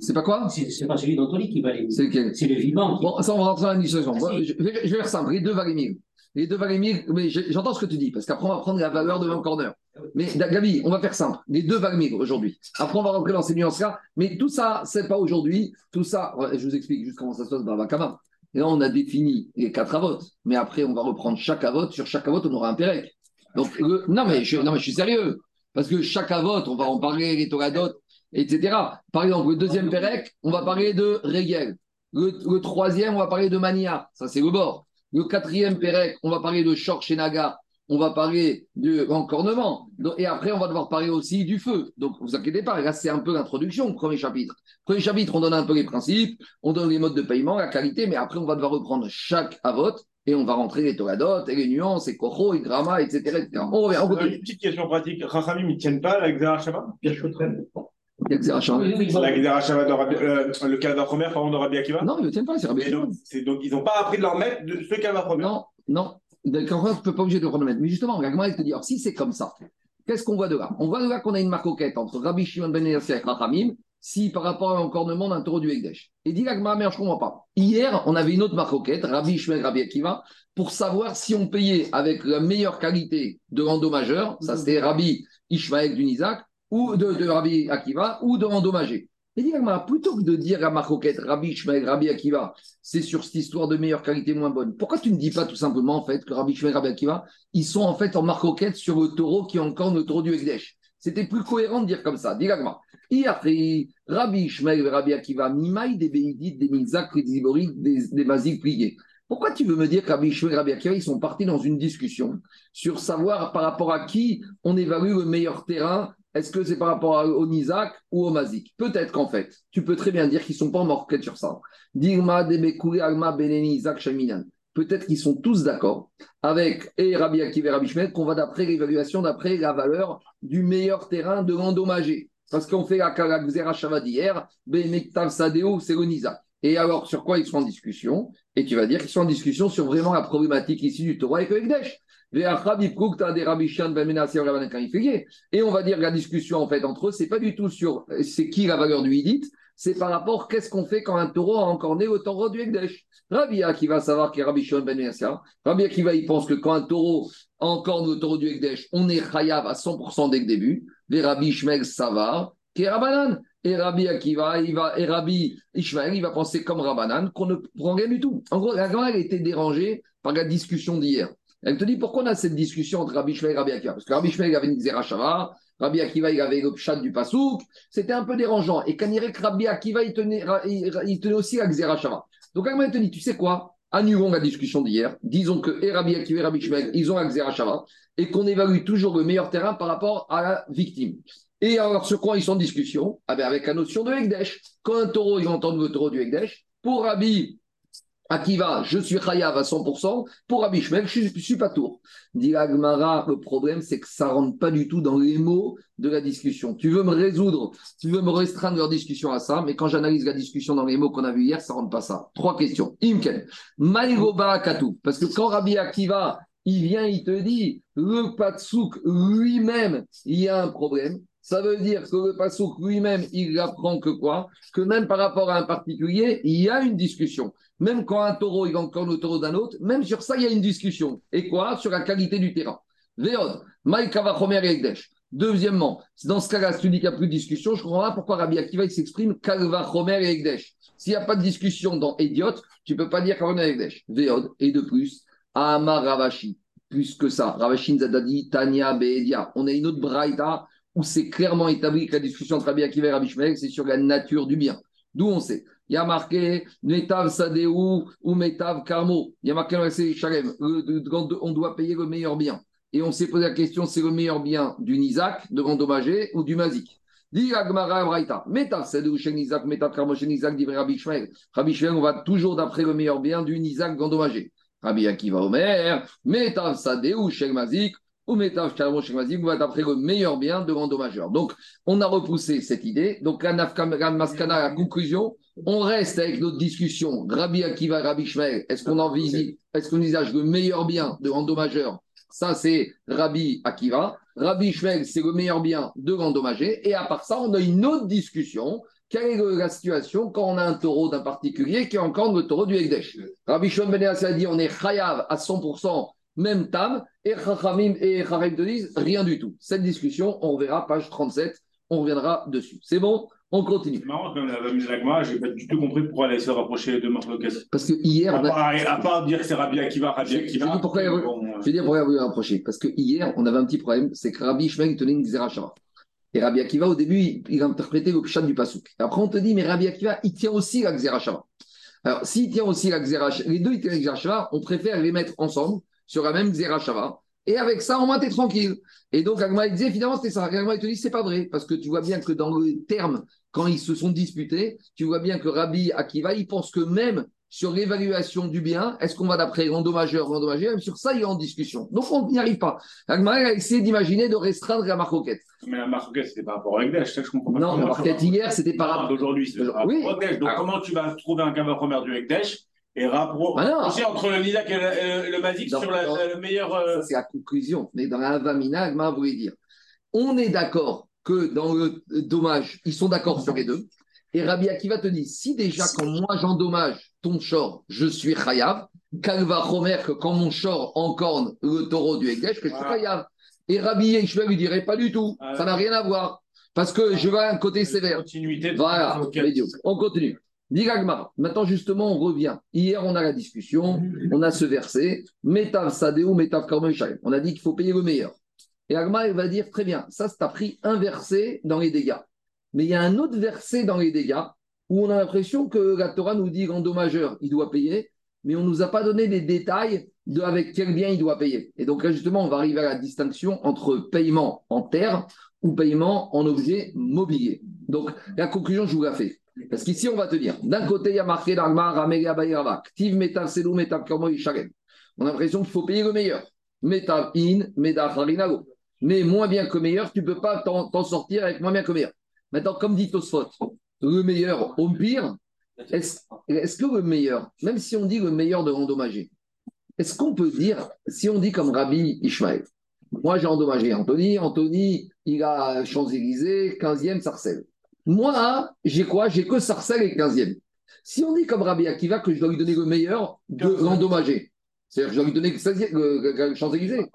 C'est pas quoi? C'est pas celui d'Anthony qui valait mille. C'est lequel? C'est le vivant. Qui... Bon, ça, on va rentrer dans la discussion. Ah, Bon, je, vais, je vais faire simple. Les deux valent 1000. Les deux valent 1000, mais j'entends ce que tu dis, parce qu'après, on va prendre la valeur de 20 corner. Mais Gabi, on va faire simple. Les deux valent 1000 aujourd'hui. Après, on va rentrer dans ces nuances-là. Mais tout ça, c'est pas aujourd'hui. Tout ça, je vous explique juste comment ça se passe Vakama. Et là, on a défini les quatre avotes. Mais après, on va reprendre chaque avote. Sur chaque avote, on aura un pérec. Donc, non, mais je, non, mais je suis sérieux. Parce que chaque avote, on va en parler, les Toradot, etc. Par exemple, le deuxième pérec, on va parler de Régel. Le, le troisième, on va parler de Mania. Ça, c'est le bord. Le quatrième pérec, on va parler de Shor Shenaga. On va parler de encornement. Et après, on va devoir parler aussi du feu. Donc, vous inquiétez pas. Là, c'est un peu l'introduction, le premier chapitre. Premier chapitre, on donne un peu les principes, on donne les modes de paiement, la qualité, mais après, on va devoir reprendre chaque avote et on va rentrer les toradotes et les nuances, et cocho, et gramma, etc. etc. On revient, on Une petite question pratique. Rachamim, ils ne tiennent pas la Xera Shabbat? Il y a La de euh, le Kalva Chomer, pardon, de Rabbi Akiva Non, ils ne tiennent pas, c'est Rabbi Et donc, donc, ils n'ont pas appris de leur maître de ce Kalva Chomer. Non, non. Tu ne peux pas obligé de le chronomètre. Mais justement, Gemara, elle te dit, alors si c'est comme ça, qu'est-ce qu'on voit de là? On voit de là qu'on a une marcoquette entre Rabbi Shimon ben Eliezer et Rachamim, si par rapport à l'encornement d'un taureau du Ekdesh. Et dit la Gemara, mais je ne comprends pas. Hier, on avait une autre marcoquette, Rabbi Shimon et Rabbi Akiva, pour savoir si on payait avec la meilleure qualité de l'endommageur, ça c'était Rabbi Ishmael du Isaac, ou de, de Rabbi Akiva, ou de l'endommagé. Et dit plutôt que de dire la marcoquette Rabbi Ishmael, Rabbi Akiva, c'est sur cette histoire de meilleure qualité, moins bonne. Pourquoi tu ne dis pas tout simplement en fait que Rabbi Shmuel et Rabbi Akiva, ils sont en fait en marcoquette sur le taureau qui est encore le taureau du Ekdesh C'était plus cohérent de dire comme ça. Dis. Et après, Rabbi Shmuel et Rabbi Akiva, Mimaï des Bénédictes, des Mizak, des des, Mazik pliés. Pourquoi tu veux me dire que Rabbi Rabbi Akiva, ils sont partis dans une discussion sur savoir par rapport à qui on évalue le meilleur terrain est-ce que c'est par rapport à- au Nizak ou au Mazik? Peut-être qu'en fait, tu peux très bien dire qu'ils ne sont pas en sur ça. Digma, Debekuri, Alma, Beneni, Isaac, Shaminan. Peut-être qu'ils sont tous d'accord avec et Rabbi Akiva et Rabbi qu'on va d'après l'évaluation, d'après la valeur du meilleur terrain de l'endommagé. Parce qu'on fait la la Xera Shava d'hier, Benektav Sadeo, c'est le Nizak. Et alors, sur quoi ils sont en discussion? Et tu vas dire qu'ils sont en discussion sur vraiment la problématique ici du Torah le Ekdesh. Et on va dire la discussion en fait entre eux, c'est pas du tout sur c'est qui la valeur du Hidit, c'est par rapport qu'est-ce qu'on fait quand un taureau a encore né au taureau du Ekdesh. Rabbi qui va savoir qu'il est Rabbi Shimon ben. Rabbi Akiva, il pense que quand un taureau a encore né au taureau du Ekdesh, on est chayav à 100% dès le début. Les Rabbi Shmuel Savar, qui Rabbanan. Et Rabbi Akiva, il va, et Ishmael, il va penser comme Rabbanan qu'on ne prend rien du tout. En gros, la elle a été dérangée par la discussion d'hier. Elle te dit pourquoi on a cette discussion entre Rabbi Shmuel et Rabbi Akiva? Parce que Rabbi Shmuel avait une Xera Shava, Rabbi Akiva il avait le pshat du Pasouk, c'était un peu dérangeant. Et que Rabbi Akiva il tenait, il, tenait aussi la Xera Shava. Donc elle te dit, tu sais quoi? Annulons la discussion d'hier. Disons que et Rabbi Akiva et Rabbi Shmuel, ils ont la Xera Shava et qu'on évalue toujours le meilleur terrain par rapport à la victime. Et alors, sur quoi ils sont en discussion? Ah ben Avec la notion de Ekdesh. Quand un taureau, ils entendent le taureau du Ekdesh, pour Rabbi Akiva, je suis Chayav à 100%. Pour Rabbi Shmuel, je ne suis pas tour. Dit la Gemara, le problème, c'est que ça ne rentre pas du tout dans les mots de la discussion. Tu veux me résoudre, tu veux me restreindre leur discussion à ça, mais quand j'analyse la discussion dans les mots qu'on a vus hier, ça ne rentre pas ça. Trois questions. Imken, Maïgoba Katu. Parce que quand Rabbi Akiva, il vient, il te dit, le Patsouk lui-même, il y a un problème. Ça veut dire que le Passouk lui-même, il apprend que quoi? Que même par rapport à un particulier, il y a une discussion. Même quand un taureau, il encore le taureau d'un autre, même sur ça, il y a une discussion. Et quoi? Sur la qualité du terrain. Ekdesh. Deuxièmement, dans ce cas-là, si tu dis qu'il n'y a plus de discussion, je comprends pas pourquoi Rabbi Akiva il s'exprime Kalva Chomer et Ekdesh. S'il n'y a pas de discussion dans Idiot, tu ne peux pas dire Chomer et Ekdesh. Véod, et de plus, Amar Ravashi. Plus que ça, Ravashi nous a dit Tania Beedia. On a une autre braïta où c'est clairement établi que la discussion entre Rabbi Akiva et Rabbi c'est sur la nature du bien. D'où on sait. Il y a marqué Metav Sadeu ou Metav Karmo. Il y a marqué dans. On doit payer le meilleur bien. Et on s'est posé la question c'est le meilleur bien du Nizak, de endommagé, ou du Mazik? Dit Agmara Braïta. Metav Sadeu chez Nizak, Metav Karmo chez Nizak, dit Rabbi on va toujours d'après le meilleur bien du Nizak endommagé. Rabbi Akiva Omer, Metav Sadeu chez Mazik, va d'après le meilleur bien de l'endommageur. Donc, on a repoussé cette idée. Donc, la Maskana, la conclusion, on reste avec notre discussion. Rabbi Akiva, Rabbi Shmuel, est-ce qu'on envisage, est-ce qu'on envisage le meilleur bien de l'endommageur Ça, c'est Rabbi Akiva. Rabbi Shmuel, c'est le meilleur bien de l'endommagé. Et à part ça, on a une autre discussion. Quelle est la situation quand on a un taureau d'un particulier qui est encore le taureau du Ekdesh Rabbi Shmuel Ben a dit on est chayav à 100%, même tam, et Chachamim et Chachamim te disent rien du tout. Cette discussion, on verra page 37, on reviendra dessus. C'est bon? On continue. C'est marrant, comme la mise Agma, je n'ai pas du tout compris pourquoi elle de rapprocher de Marc Parce que hier. À, on a... part, à part dire que c'est Rabbi Akiva, Rabbi Akiva. Je vais pourquoi, bon, je vais dire pourquoi vous rapprocher. Parce que hier, on avait un petit problème, c'est que Rabbi Ishmael tenait une Xerachara. Et Rabbi Akiva, au début, il, il interprétait le pshat du Pasouk. Après, on te dit, mais Rabbi Akiva, il tient aussi la Xerachara. Alors, s'il tient aussi la Xerachara, les deux, ils tiennent la Xerachara, on préfère les mettre ensemble sur la même Xerachara. Et avec ça, au moins, tu es tranquille. Et donc, Agma, il disait, finalement, c'était ça. Agma, il te dit, c'est pas vrai. Parce que tu vois bien que dans le terme quand ils se sont disputés, tu vois bien que Rabbi Akiva, il pense que même sur l'évaluation du bien, est-ce qu'on va d'après l'endommageur ou l'endommagé Même sur ça, il est en discussion. Donc, on n'y arrive pas. Agma a essayé d'imaginer de restreindre la marcoquette. Mais la marcoquette, c'était par rapport à Ekdesh, je comprends pas. Non, la marcoquette hier, c'était par rapport à. D'aujourd'hui, c'est par rapport à. Donc, comment tu vas trouver un cava première du Ekdesh et rapprocher ah entre le Nidak et le, le, Mazik sur la, le meilleur. Euh... C'est la conclusion. Mais dans la Vamina, Agma voulait dire on est d'accord que dans le dommage, ils sont d'accord sur les deux. Et Rabbi Akiva te dit, si déjà quand moi j'endommage ton short, je suis chayav, Kalva Romer, que quand mon short encorne le taureau du Ekdesh, que je suis chayav. Et Rabbi Yeshua lui dirait, pas du tout, Ah, ça n'a rien à voir. Parce que je veux un côté sévère. Continuité. de- Voilà, on continue. Diragma. Maintenant, justement, on revient. Hier, on a la discussion, on a ce verset, Metav Sadeu, Metav. On a dit qu'il faut payer le meilleur. Et Agma, va dire, très bien, ça, c'est pris un verset dans les dégâts. Mais il y a un autre verset dans les dégâts où on a l'impression que la Torah nous dit l'endommageur, il doit payer, mais on ne nous a pas donné les détails de avec quel bien il doit payer. Et donc là, justement, on va arriver à la distinction entre paiement en terre ou paiement en objet mobilier. Donc, la conclusion, je vous la fais. Parce qu'ici, on va te dire, d'un côté, il y a marqué l'Agma, Ramega Bayirava, Ktiv Metav Selou, Metav Kormo Yisharem. On a l'impression qu'il faut payer le meilleur. Metav In, Metav Harinago. Mais moins bien que meilleur, tu ne peux pas t'en sortir avec moins bien que meilleur. Maintenant, comme dit Tosfot, le meilleur au pire, est-ce que le meilleur, même si on dit le meilleur de l'endommagé, est-ce qu'on peut dire, si on dit comme Rabbi Ishmael, moi j'ai endommagé Anthony, Anthony, il a Champs-Élysées, 15e Sarcelles. Moi, j'ai quoi? J'ai que Sarcelles et 15e. Si on dit comme Rabbi Akiva que je dois lui donner le meilleur de l'endommagé, c'est-à-dire que je dois lui donner le 16e, le- Champs-Élysées,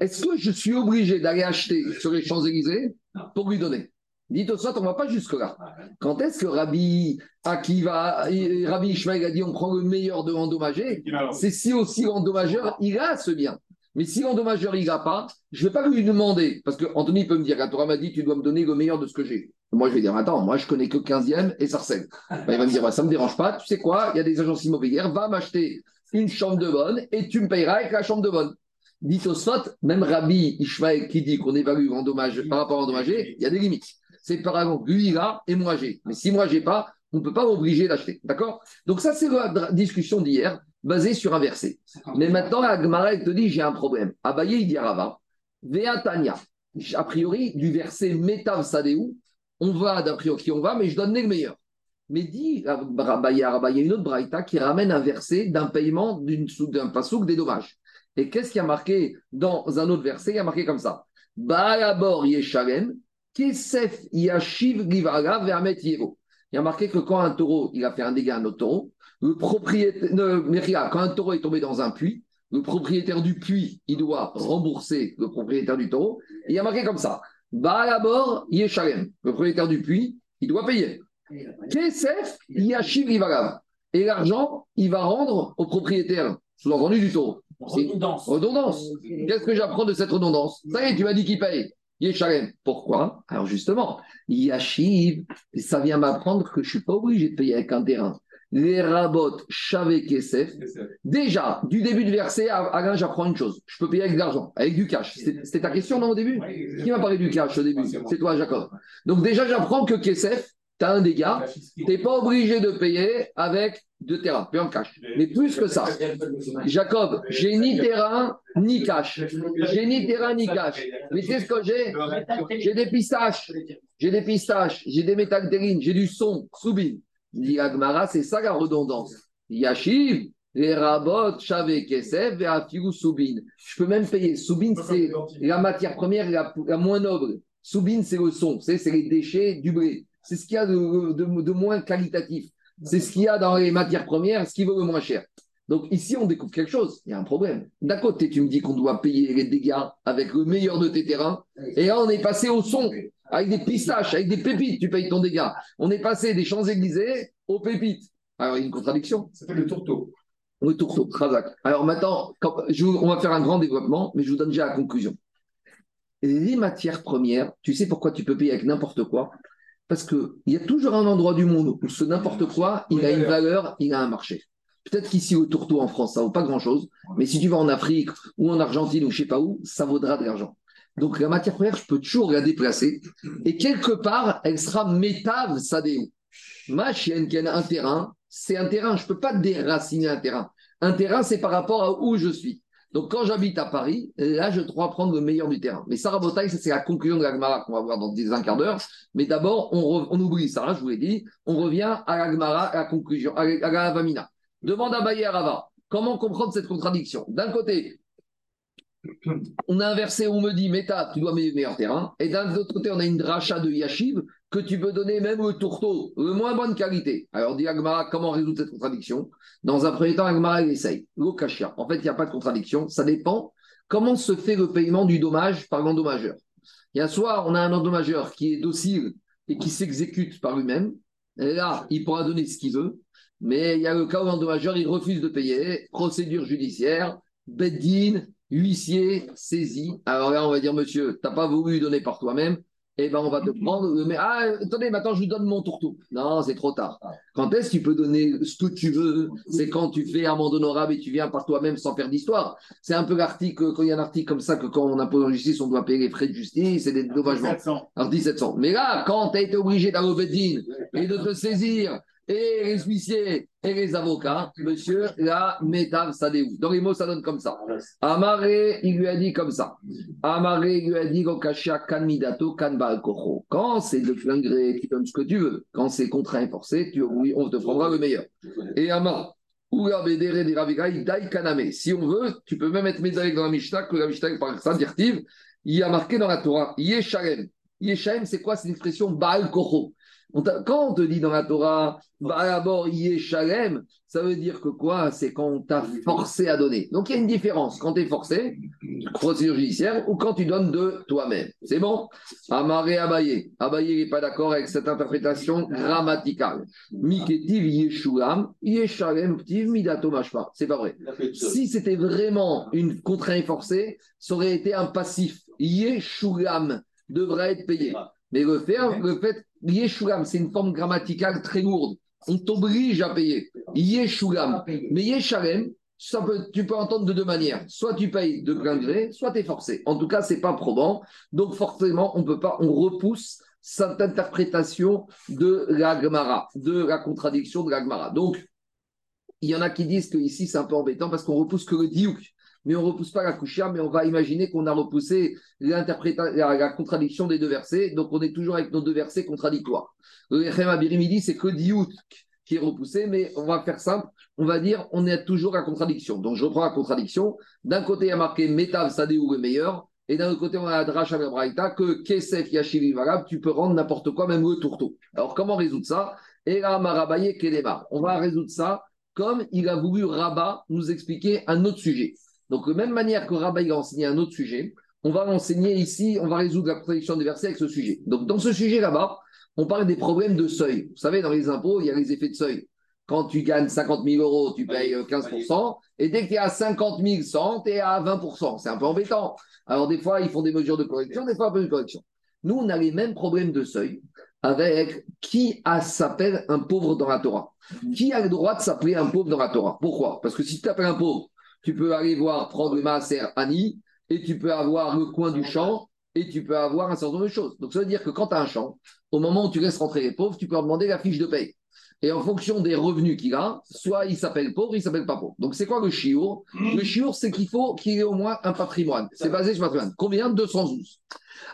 est-ce que je suis obligé d'aller acheter sur les Champs-Élysées pour lui donner? Dites au soit, on ne va pas jusque-là. Quand est-ce que Rabbi Akiva, et Rabbi Ishmael a dit on prend le meilleur de l'endommagé? C'est si aussi l'endommageur, il a ce bien. Mais si l'endommageur, il n'a pas, je ne vais pas lui demander, parce que Anthony peut me dire, la m'a dit, tu dois me donner le meilleur de ce que j'ai. Moi, je vais dire, attends, moi, je connais que 15e et Sarcelles. Ben, il va me dire, bah, ça ne me dérange pas, tu sais quoi, il y a des agences immobilières, va m'acheter une chambre de bonne et tu me payeras avec la chambre de bonne. Dit au Sot, même Rabbi Ishmael qui dit qu'on évalue l'endommage par rapport à l'endommagé, il y a des limites. C'est par exemple, lui il a et moi j'ai. Mais si moi j'ai pas, on ne peut pas m'obliger d'acheter. D'accord? Donc ça, c'est la discussion d'hier, basée sur un verset. Mais maintenant, la Gemara, elle te dit, j'ai un problème. Abaye, il dit Rava, Veatania. A priori, du verset Metav Sadeu, on va, d'après priori, qui on va, mais je donne le meilleur. Mais dit Abaye à Rava, il y a une autre braïta qui ramène un verset d'un paiement d'un pasouk des dommages. Et qu'est-ce qui a marqué dans un autre verset? Il y a marqué comme ça. Yeshalem, Kesef Yashiv Givara Vermet Yero. Il y a marqué que quand un taureau, il a fait un dégât à un autre taureau, le propriétaire, ne, quand un taureau est tombé dans un puits, le propriétaire du puits, il doit rembourser le propriétaire du taureau. Et il y a marqué comme ça. Baalabor Yeshalem. Le propriétaire du puits, il doit payer. Kesef Yashiv Givara. Et l'argent, il va rendre au propriétaire, sous-entendu du taureau. Redondance. Redondance. Qu'est-ce que j'apprends de cette redondance? Ça y est, tu m'as dit qu'il paye. Yeshalem. Pourquoi? Alors justement, Yashiv, ça vient m'apprendre que je ne suis pas obligé de payer avec un terrain. Les rabots, Shavé Kesef. Déjà, du début du verset, Alain, j'apprends une chose. Je peux payer avec de l'argent, avec du cash. C'était ta question, non, au début? Qui m'a parlé du cash au début? C'est toi, Jacob. Donc déjà, j'apprends que Kesef, tu as un dégât, tu n'es pas obligé de payer avec de terrain, payer en cash. Mais plus que ça, Jacob, j'ai ni terrain ni cash. J'ai ni terrain ni cash. Mais qu'est-ce que j'ai? J'ai des pistaches, j'ai des pistaches, j'ai des métactérines, j'ai du son, soubine. Dit c'est ça la redondance. Yashiv, les rabots, chavé, kesef, et soubine. Je peux même payer. Soubine, c'est la matière première la, moins noble. Soubine, c'est le son, c'est les déchets du blé. C'est ce qu'il y a de, moins qualitatif. C'est ce qu'il y a dans les matières premières, ce qui vaut le moins cher. Donc ici, on découvre quelque chose. Il y a un problème. D'un côté, tu me dis qu'on doit payer les dégâts avec le meilleur de tes terrains. Et là, on est passé au son, avec des pistaches, avec des pépites, tu payes ton dégât. On est passé des Champs-Élysées aux pépites. Alors, il y a une contradiction. Ça fait le tourteau. Le tourteau, Razak. Alors maintenant, on va faire un grand développement, mais je vous donne déjà la conclusion. Les matières premières, tu sais pourquoi tu peux payer avec n'importe quoi? Parce qu'il y a toujours un endroit du monde où ce n'importe quoi, il a une valeur, il a un marché. Peut-être qu'ici au tourteau en France, ça vaut pas grand-chose, mais si tu vas en Afrique ou en Argentine ou je sais pas où, ça vaudra de l'argent. Donc la matière première, je peux toujours la déplacer et quelque part, elle sera métave sadéo. Ma chienne qui a un terrain, c'est un terrain, je peux pas déraciner un terrain. Un terrain, c'est par rapport à où je suis. Donc, quand j'habite à Paris, là, je dois prendre le meilleur du terrain. Mais Sarah Botaï, ça, c'est la conclusion de l'Agmara qu'on va voir dans un quart d'heure. Mais d'abord, on, oublie ça, je vous l'ai dit. On revient à l'Agmara, à la conclusion, à la Vamina. Demande à Bayer Rava, comment comprendre cette contradiction? D'un côté, on a où on me dit, Méta, tu dois mettre le meilleur terrain. Et d'un autre côté, on a une dracha de Yashiv que tu peux donner même au tourteau, de moins bonne qualité. Alors, dit Agmara, comment résoudre cette contradiction? Dans un premier temps, Agmara, il essaye. L'okashia. En fait, il n'y a pas de contradiction. Ça dépend comment se fait le paiement du dommage par l'endommageur. Il y a soit on a un endommageur qui est docile et qui s'exécute par lui-même. Et là, il pourra donner ce qu'il veut. Mais il y a le cas où l'endommageur, il refuse de payer. Procédure judiciaire, beddin, huissier, saisi. Alors là, on va dire, monsieur, tu n'as pas voulu donner par toi-même eh ben on va te prendre. Mais ah, attendez, maintenant je vous donne mon tourteau. Non, c'est trop tard. Quand est-ce que tu peux donner ce que tu veux? C'est quand tu fais amende honorable et tu viens par toi-même sans faire d'histoire. C'est un peu l'article, quand il y a un article comme ça, que quand on impose en justice, on doit payer les frais de justice et des dommagements. 1700. Alors 1700. Mais là, quand tu as été obligé d'aller au et de te saisir et les huissiers et les avocats, monsieur, la métal, ça déroule. Dans les mots, ça donne comme ça. Amaré, il lui a dit comme ça. Amaré, il lui a dit kanmidato Quand c'est de plein gré, tu donnes ce que tu veux. Quand c'est contraint et forcé, tu, on te prendra le meilleur. Et Amar, ou kaname. Si on veut, tu peux même être médaillé dans la Mishnah, que la Mishnah, par il y a marqué dans la Torah, Yeshalem. Yeshalem, c'est quoi? C'est l'expression Baal Kocho. Quand on te dit dans la Torah, d'abord, Yeshalem, ça veut dire que quoi? C'est quand on t'a forcé à donner. Donc il y a une différence quand tu es forcé, procédure judiciaire, ou quand tu donnes de toi-même. C'est bon? Amaré Abaye. Abaye n'est pas d'accord avec cette interprétation grammaticale. Miketiv Yeshulam, Yeshalem Ptiv Midato Mashpa. C'est pas vrai. Si c'était vraiment une contrainte forcée, ça aurait été un passif. Yeshulam devrait être payé. Mais le fait, le fait Yeshulam, c'est une forme grammaticale très lourde. On t'oblige à payer. Yeshulam. Mais Yeshalem, ça tu peux entendre de deux manières. Soit tu payes de plein gré, soit tu es forcé. En tout cas, ce n'est pas probant. Donc, forcément, on peut pas, on repousse cette interprétation de la de la contradiction de la Gemara. Donc, il y en a qui disent que ici c'est un peu embêtant parce qu'on repousse que le diouk mais on ne repousse pas la couchia, mais on va imaginer qu'on a repoussé la, la, contradiction des deux versets, donc on est toujours avec nos deux versets contradictoires. Le Echem Abirimidi, c'est que Diout qui est repoussé, mais on va faire simple, on va dire on est toujours la contradiction. Donc je reprends la contradiction. D'un côté, il y a marqué Metav Sadéou le meilleur, et d'un autre côté, on a la que Kesef Yashivi Valab, tu peux rendre n'importe quoi, même le tourteau. Alors comment résoudre ça? Et là, Marabaye Kedema. On va résoudre ça comme il a voulu Rabat nous expliquer un autre sujet. Donc, de même manière que Rabbi a enseigné un autre sujet, on va enseigner ici, on va résoudre la contradiction des versets avec ce sujet. Donc, dans ce sujet là-bas, on parle des problèmes de seuil. Vous savez, dans les impôts, il y a les effets de seuil. quand tu gagnes 50 000 euros, tu payes 15%. Et dès que tu es à 50 100, tu es à 20%. C'est un peu embêtant. Alors, des fois, ils font des mesures de correction, des fois, un peu de correction. Nous, on a les mêmes problèmes de seuil avec qui s'appelle un pauvre dans la Torah. Qui a le droit de s'appeler un pauvre dans la Torah? Pourquoi? Parce que si tu t'appelles un pauvre, tu peux aller voir prendre le Maaser Ani et tu peux avoir le coin du champ et tu peux avoir un certain nombre de choses. Donc ça veut dire que quand tu as un champ, au moment où tu laisses rentrer les pauvres, tu peux leur demander la fiche de paye. Et en fonction des revenus qu'il a, soit il s'appelle pauvre, il s'appelle pas pauvre. Donc c'est quoi le chiour? Le chiour, c'est qu'il faut qu'il ait au moins un patrimoine. C'est basé sur le patrimoine. Combien? 212.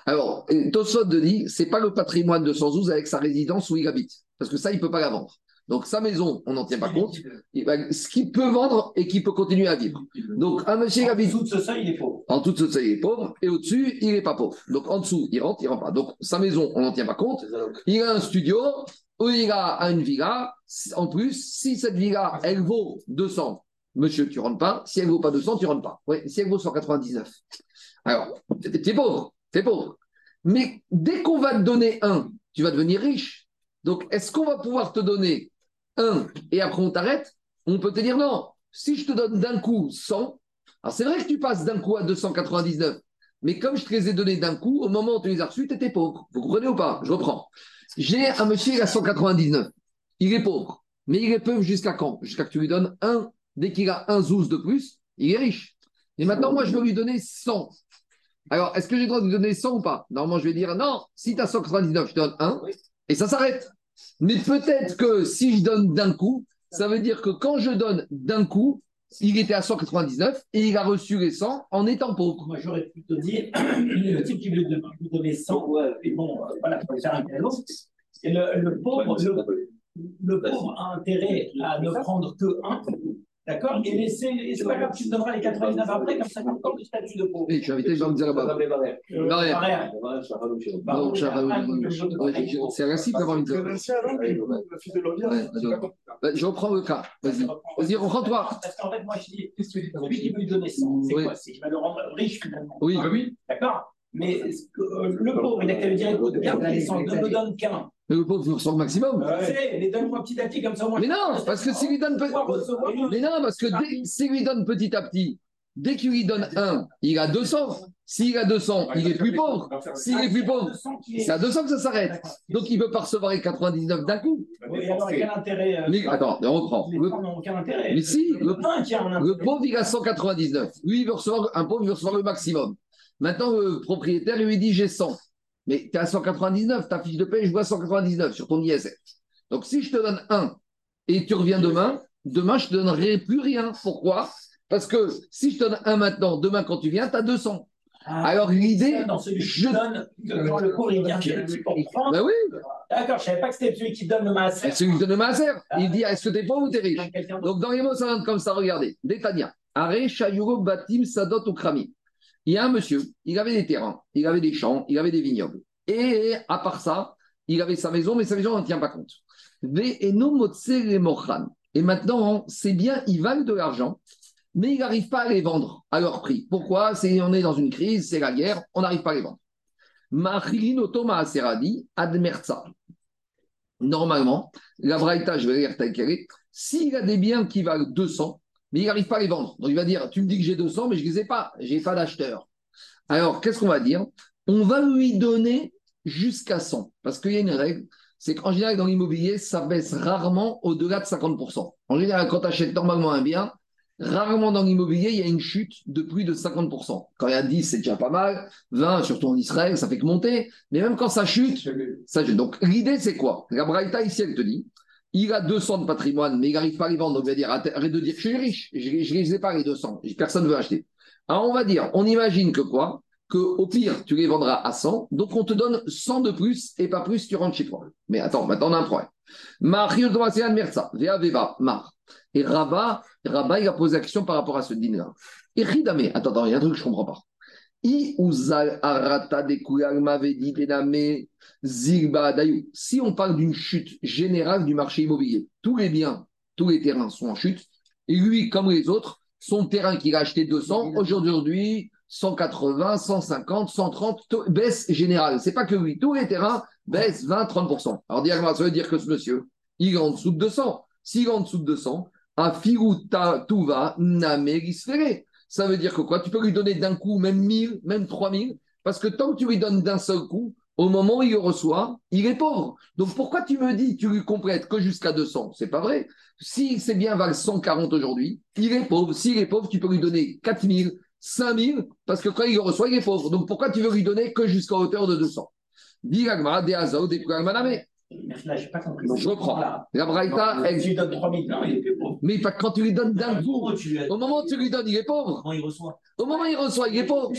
Alors, Tosot dit, c'est pas le patrimoine de 212 avec sa résidence où il habite. Parce que ça, il ne peut pas la vendre. Donc sa maison, on n'en tient pas compte. ce qu'il peut vendre et qu'il peut continuer à vivre. Donc un monsieur qui habite. En dessous de ce seuil, il est pauvre. En dessous de ce seuil, il est pauvre. Et au-dessus, il n'est pas pauvre. Donc en dessous, il rentre, il rentre pas. Donc sa maison, on n'en tient pas compte. Il a un studio ou il a une villa. En plus, si cette villa, elle vaut 200, monsieur, tu rentres pas. Si elle ne vaut pas 200, tu rentres pas. Oui, si elle vaut 199. Alors, tu es pauvre, tu es pauvre. Mais dès qu'on va te donner un, tu vas devenir riche. Donc, est-ce qu'on va pouvoir te donner et après on t'arrête, on peut te dire non. Si je te donne d'un coup 100, alors c'est vrai que tu passes d'un coup à 299, mais comme je te les ai donnés d'un coup, au moment où tu les as reçus, tu étais pauvre. Vous comprenez ou pas? Je reprends. J'ai un monsieur, il a 199. Il est pauvre. Mais il est pauvre jusqu'à quand? Jusqu'à que tu lui donnes un. Dès qu'il a un zouz de plus, il est riche. Et maintenant, moi, je veux lui donner 100. Alors, est-ce que j'ai le droit de lui donner 100 ou pas? Normalement, je vais dire non, si tu as 199, je te donne 1. Et ça s'arrête. Mais peut-être que si je donne d'un coup, ça veut dire que quand je donne d'un coup, il était à 199 et il a reçu les 100 en étant pauvre. Moi, j'aurais te dire, <clears throat> le type qui veut donner 100, et bon, euh, voilà, pour faire un le, pauvre, le, pauvre a intérêt à ne prendre que 1 D'accord Et laisser, c'est pas grave, tu me donneras les 99 après, comme ça, comme le statut de pauvre. Oui, je suis invité, je vais me dire là-bas. Non, c'est un récit d'avoir une Je reprends le cas. Vas-y. Vas-y, reprends-toi. Parce qu'en fait, moi, je dis, celui qui veut lui donner 100, c'est quoi C'est qu'il va le rendre riche finalement. Oui. D'accord. Mais le pauvre, il a qu'à lui dire écoute, garde les 100, ne me donne qu'un. Mais le pauvre, il reçoit le maximum. Ouais. Les donne-moi petit à petit, comme ça. Moi, mais non, parce que s'il lui donne petit Mais non, parce que s'il lui donne petit à petit, dès qu'il lui donne un, il a 200. S'il a 200, il est plus pauvre. S'il est plus pauvre, c'est à 200 que ça s'arrête. Donc il ne peut pas recevoir les 99 d'un coup. Oui, alors quel intérêt mais, Attends, on reprend. Le, aucun intérêt. Mais si, le, le pauvre, il a 199. Lui, il veut recevoir, un pauvre, il veut recevoir le maximum. Maintenant, le propriétaire lui dit j'ai 100. Mais tu es à 199, ta fiche de paie, je vois 199 sur ton ISF. Donc si je te donne 1 et tu reviens demain, demain je ne te donnerai plus rien. Pourquoi? Parce que si je te donne 1 maintenant, demain quand tu viens, tu as 200. Alors l'idée. Dans celui je... qui donne, quand le cours il vient pour. Ben oui. D'accord, je ne savais pas que c'était celui qui donne le maaser. Celui qui donne le maaser. Il dit est-ce que tu es pauvre ou tu es riche Donc dans les mots, ça donne comme ça, regardez. Détania. Are, Shayuro, Batim, Sadot, Krami il y a un monsieur, il avait des terrains, il avait des champs, il avait des vignobles. Et à part ça, il avait sa maison, mais sa maison n'en tient pas compte. Et maintenant, c'est bien, ils valent de l'argent, mais ils n'arrivent pas à les vendre à leur prix. Pourquoi? C'est on est dans une crise, c'est la guerre, on n'arrive pas à les vendre. Normalement, la Braïta, je vais lire tel qu'elle est, s'il a des biens qui valent 200, mais il n'arrive pas à les vendre. Donc il va dire, tu me dis que j'ai 200, mais je ne les ai pas, je n'ai pas d'acheteur. Alors, qu'est-ce qu'on va dire? On va lui donner jusqu'à 100, parce qu'il y a une règle, c'est qu'en général, dans l'immobilier, ça baisse rarement au-delà de 50%. En général, quand tu achètes normalement un bien, rarement dans l'immobilier, il y a une chute de plus de 50%. Quand il y a 10, c'est déjà pas mal, 20, surtout en Israël, ça fait que monter, mais même quand ça chute, ça chute. Donc l'idée, c'est quoi? La Braïta, ici, elle te dit, il a 200 de patrimoine, mais il n'arrive pas à les vendre. Donc, il va dire arrête de dire je suis riche, je ne les ai pas les 200, personne ne veut acheter. Alors, on va dire on imagine que quoi? Que au pire, tu les vendras à 100, donc on te donne 100 de plus et pas plus, tu rentres chez toi. Mais attends, maintenant on a un problème. Et Rabat, Rabat, il a posé action par rapport à ce dîner-là. Et Ridame, attends, attends, il y a un truc que je ne comprends pas. Si on parle d'une chute générale du marché immobilier, tous les biens, tous les terrains sont en chute, et lui, comme les autres, son terrain qu'il a acheté 200, aujourd'hui, 180, 150, 130, baisse générale. C'est pas que lui, tous les terrains baissent 20, 30%. Alors, ça veut dire que ce monsieur, il est en dessous de 200. S'il est en dessous de 200, un firuta tuva namerisfere. Ça veut dire que quoi? Tu peux lui donner d'un coup même 1000, même 3000, parce que tant que tu lui donnes d'un seul coup, au moment où il le reçoit, il est pauvre. Donc pourquoi tu me dis, tu lui complètes que jusqu'à 200 C'est pas vrai. Si c'est bien valent 140 aujourd'hui, il est pauvre. S'il est pauvre, tu peux lui donner 4000, 5000, parce que quand il le reçoit, il est pauvre. Donc pourquoi tu veux lui donner que jusqu'à hauteur de 200 Diragma, des Azao, des je n'ai pas compris. Donc je reprends. La Braïta, elle- Tu lui donnes 3000, non, il est plus pauvre. Mais pas quand tu lui donnes d'un coup, au moment où tu lui donnes, il est pauvre. Il reçoit Au moment où il reçoit, il est pauvre.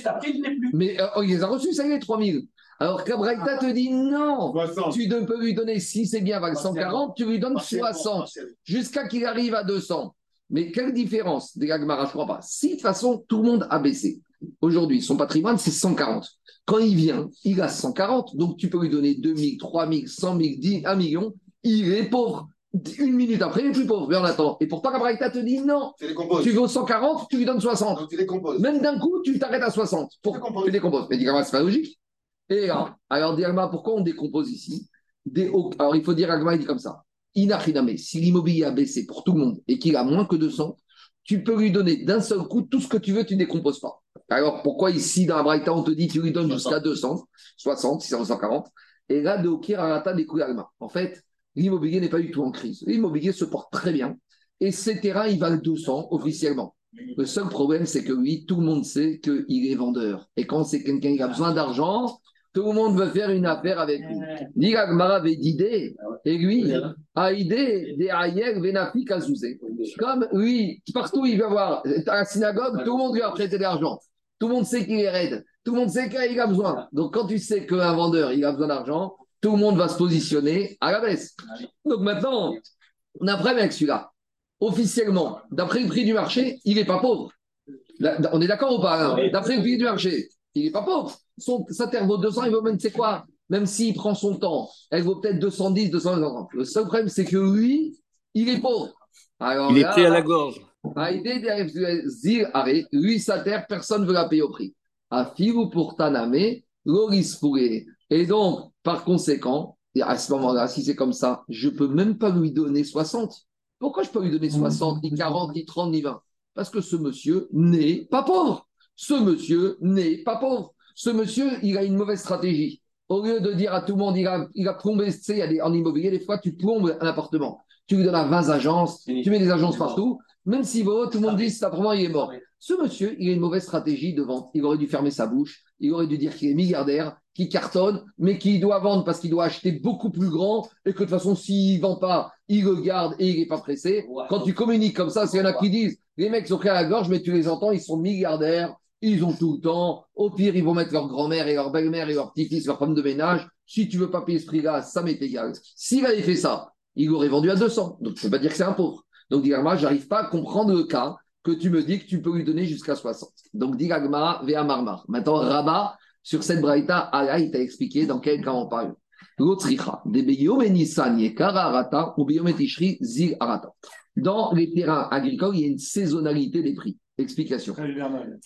Mais euh, oh, il les a reçus, ça y est, 3000. Alors qu'Abraïta te dit non. 60. Tu ne peux lui donner, si c'est bien valent 140, tu lui donnes 60 jusqu'à qu'il arrive à 200. Mais quelle différence des Gagmara, je ne crois pas. Si de toute façon, tout le monde a baissé. Aujourd'hui, son patrimoine, c'est 140. Quand il vient, il a 140. Donc, tu peux lui donner 2000, 3000, 100 000, 10, 1 million. Il est pauvre. Une minute après, il est plus pauvre. Mais en attendant. Et pourtant, Gabraïta te dit non. Tu. Tu veux 140, tu lui donnes 60. Donc tu les. Même d'un coup, tu t'arrêtes à 60. Pour... Tu décomposes. Mais dis c'est pas logique. Et là, alors, Diagma, pourquoi on décompose ici? Des Alors, il faut dire, Agma, il dit comme ça. Inachiname, si l'immobilier a baissé pour tout le monde et qu'il a moins que 200, tu peux lui donner d'un seul coup tout ce que tu veux, tu ne décomposes pas. Alors, pourquoi ici, dans la Braïta, on te dit, tu lui donnes jusqu'à 200, 60, 640, et là, de Okir Arata des. En fait, l'immobilier n'est pas du tout en crise. L'immobilier se porte très bien. Et ces terrains, ils valent 200 officiellement. Le seul problème, c'est que lui, tout le monde sait qu'il est vendeur. Et quand c'est quelqu'un qui a besoin d'argent, tout le monde veut faire une affaire avec lui. Dit Agmara avait d'idées, et lui, a idée des aïeux venafi kazouzé. Comme lui, partout il va voir, à la synagogue, tout le monde lui a prêté de l'argent. Tout le monde sait qu'il est raide. Tout le monde sait qu'il a besoin. Donc quand tu sais qu'un vendeur, il a besoin d'argent, tout le monde va se positionner à la baisse. Donc maintenant, on a un problème avec celui-là. Officiellement, d'après le prix du marché, il n'est pas pauvre. Là, on est d'accord ou pas hein? D'après le prix du marché, il n'est pas pauvre. Son, sa terre vaut 200, il vaut même, c'est quoi? Même s'il prend son temps, elle vaut peut-être 210, 230. Le seul problème, c'est que lui, il est pauvre. Alors Il est là, pris à la gorge. Lui, sa terre, personne ne veut la payer au prix. Afiru pour Taname, Loris. Et donc, par conséquent, et à ce moment-là, si c'est comme ça, je ne peux même pas lui donner 60. Pourquoi je peux lui donner 60, ni 40, ni 30, ni 20 Parce que ce monsieur n'est pas pauvre. Ce monsieur n'est pas pauvre. Ce monsieur, il a une mauvaise stratégie. Au lieu de dire à tout le monde, il a, il a plombé, tu sais, en immobilier, des fois, tu plombes un appartement. Tu lui donnes à 20 agences, tu mets des agences partout. Même s'il vaut, tout le monde dit, c'est appartement, il est mort. Ce monsieur, il a une mauvaise stratégie de vente. Il aurait dû fermer sa bouche. Il aurait dû dire qu'il est milliardaire, qu'il cartonne, mais qu'il doit vendre parce qu'il doit acheter beaucoup plus grand et que de toute façon, s'il ne vend pas, il le garde et il n'est pas pressé. Quand tu communiques comme ça, c'est y en a qui disent les mecs sont pris à la gorge, mais tu les entends, ils sont milliardaires, ils ont tout le temps. Au pire, ils vont mettre leur grand-mère et leur belle-mère et leur petit-fils, leur femme de ménage. Si tu veux pas payer ce prix-là, ça m'est égal. S'il avait fait ça, il aurait vendu à 200. Donc, je ne peux pas dire que c'est un pauvre. Donc, Digagma, je n'arrive pas à comprendre le cas que tu me dis que tu peux lui donner jusqu'à 60. Donc, Digagma, Vea Marmar. Maintenant, Rabat, sur cette braïta, Allah, il t'a expliqué dans quel cas on parle. Dans les terrains agricoles, il y a une saisonnalité des prix. Explication.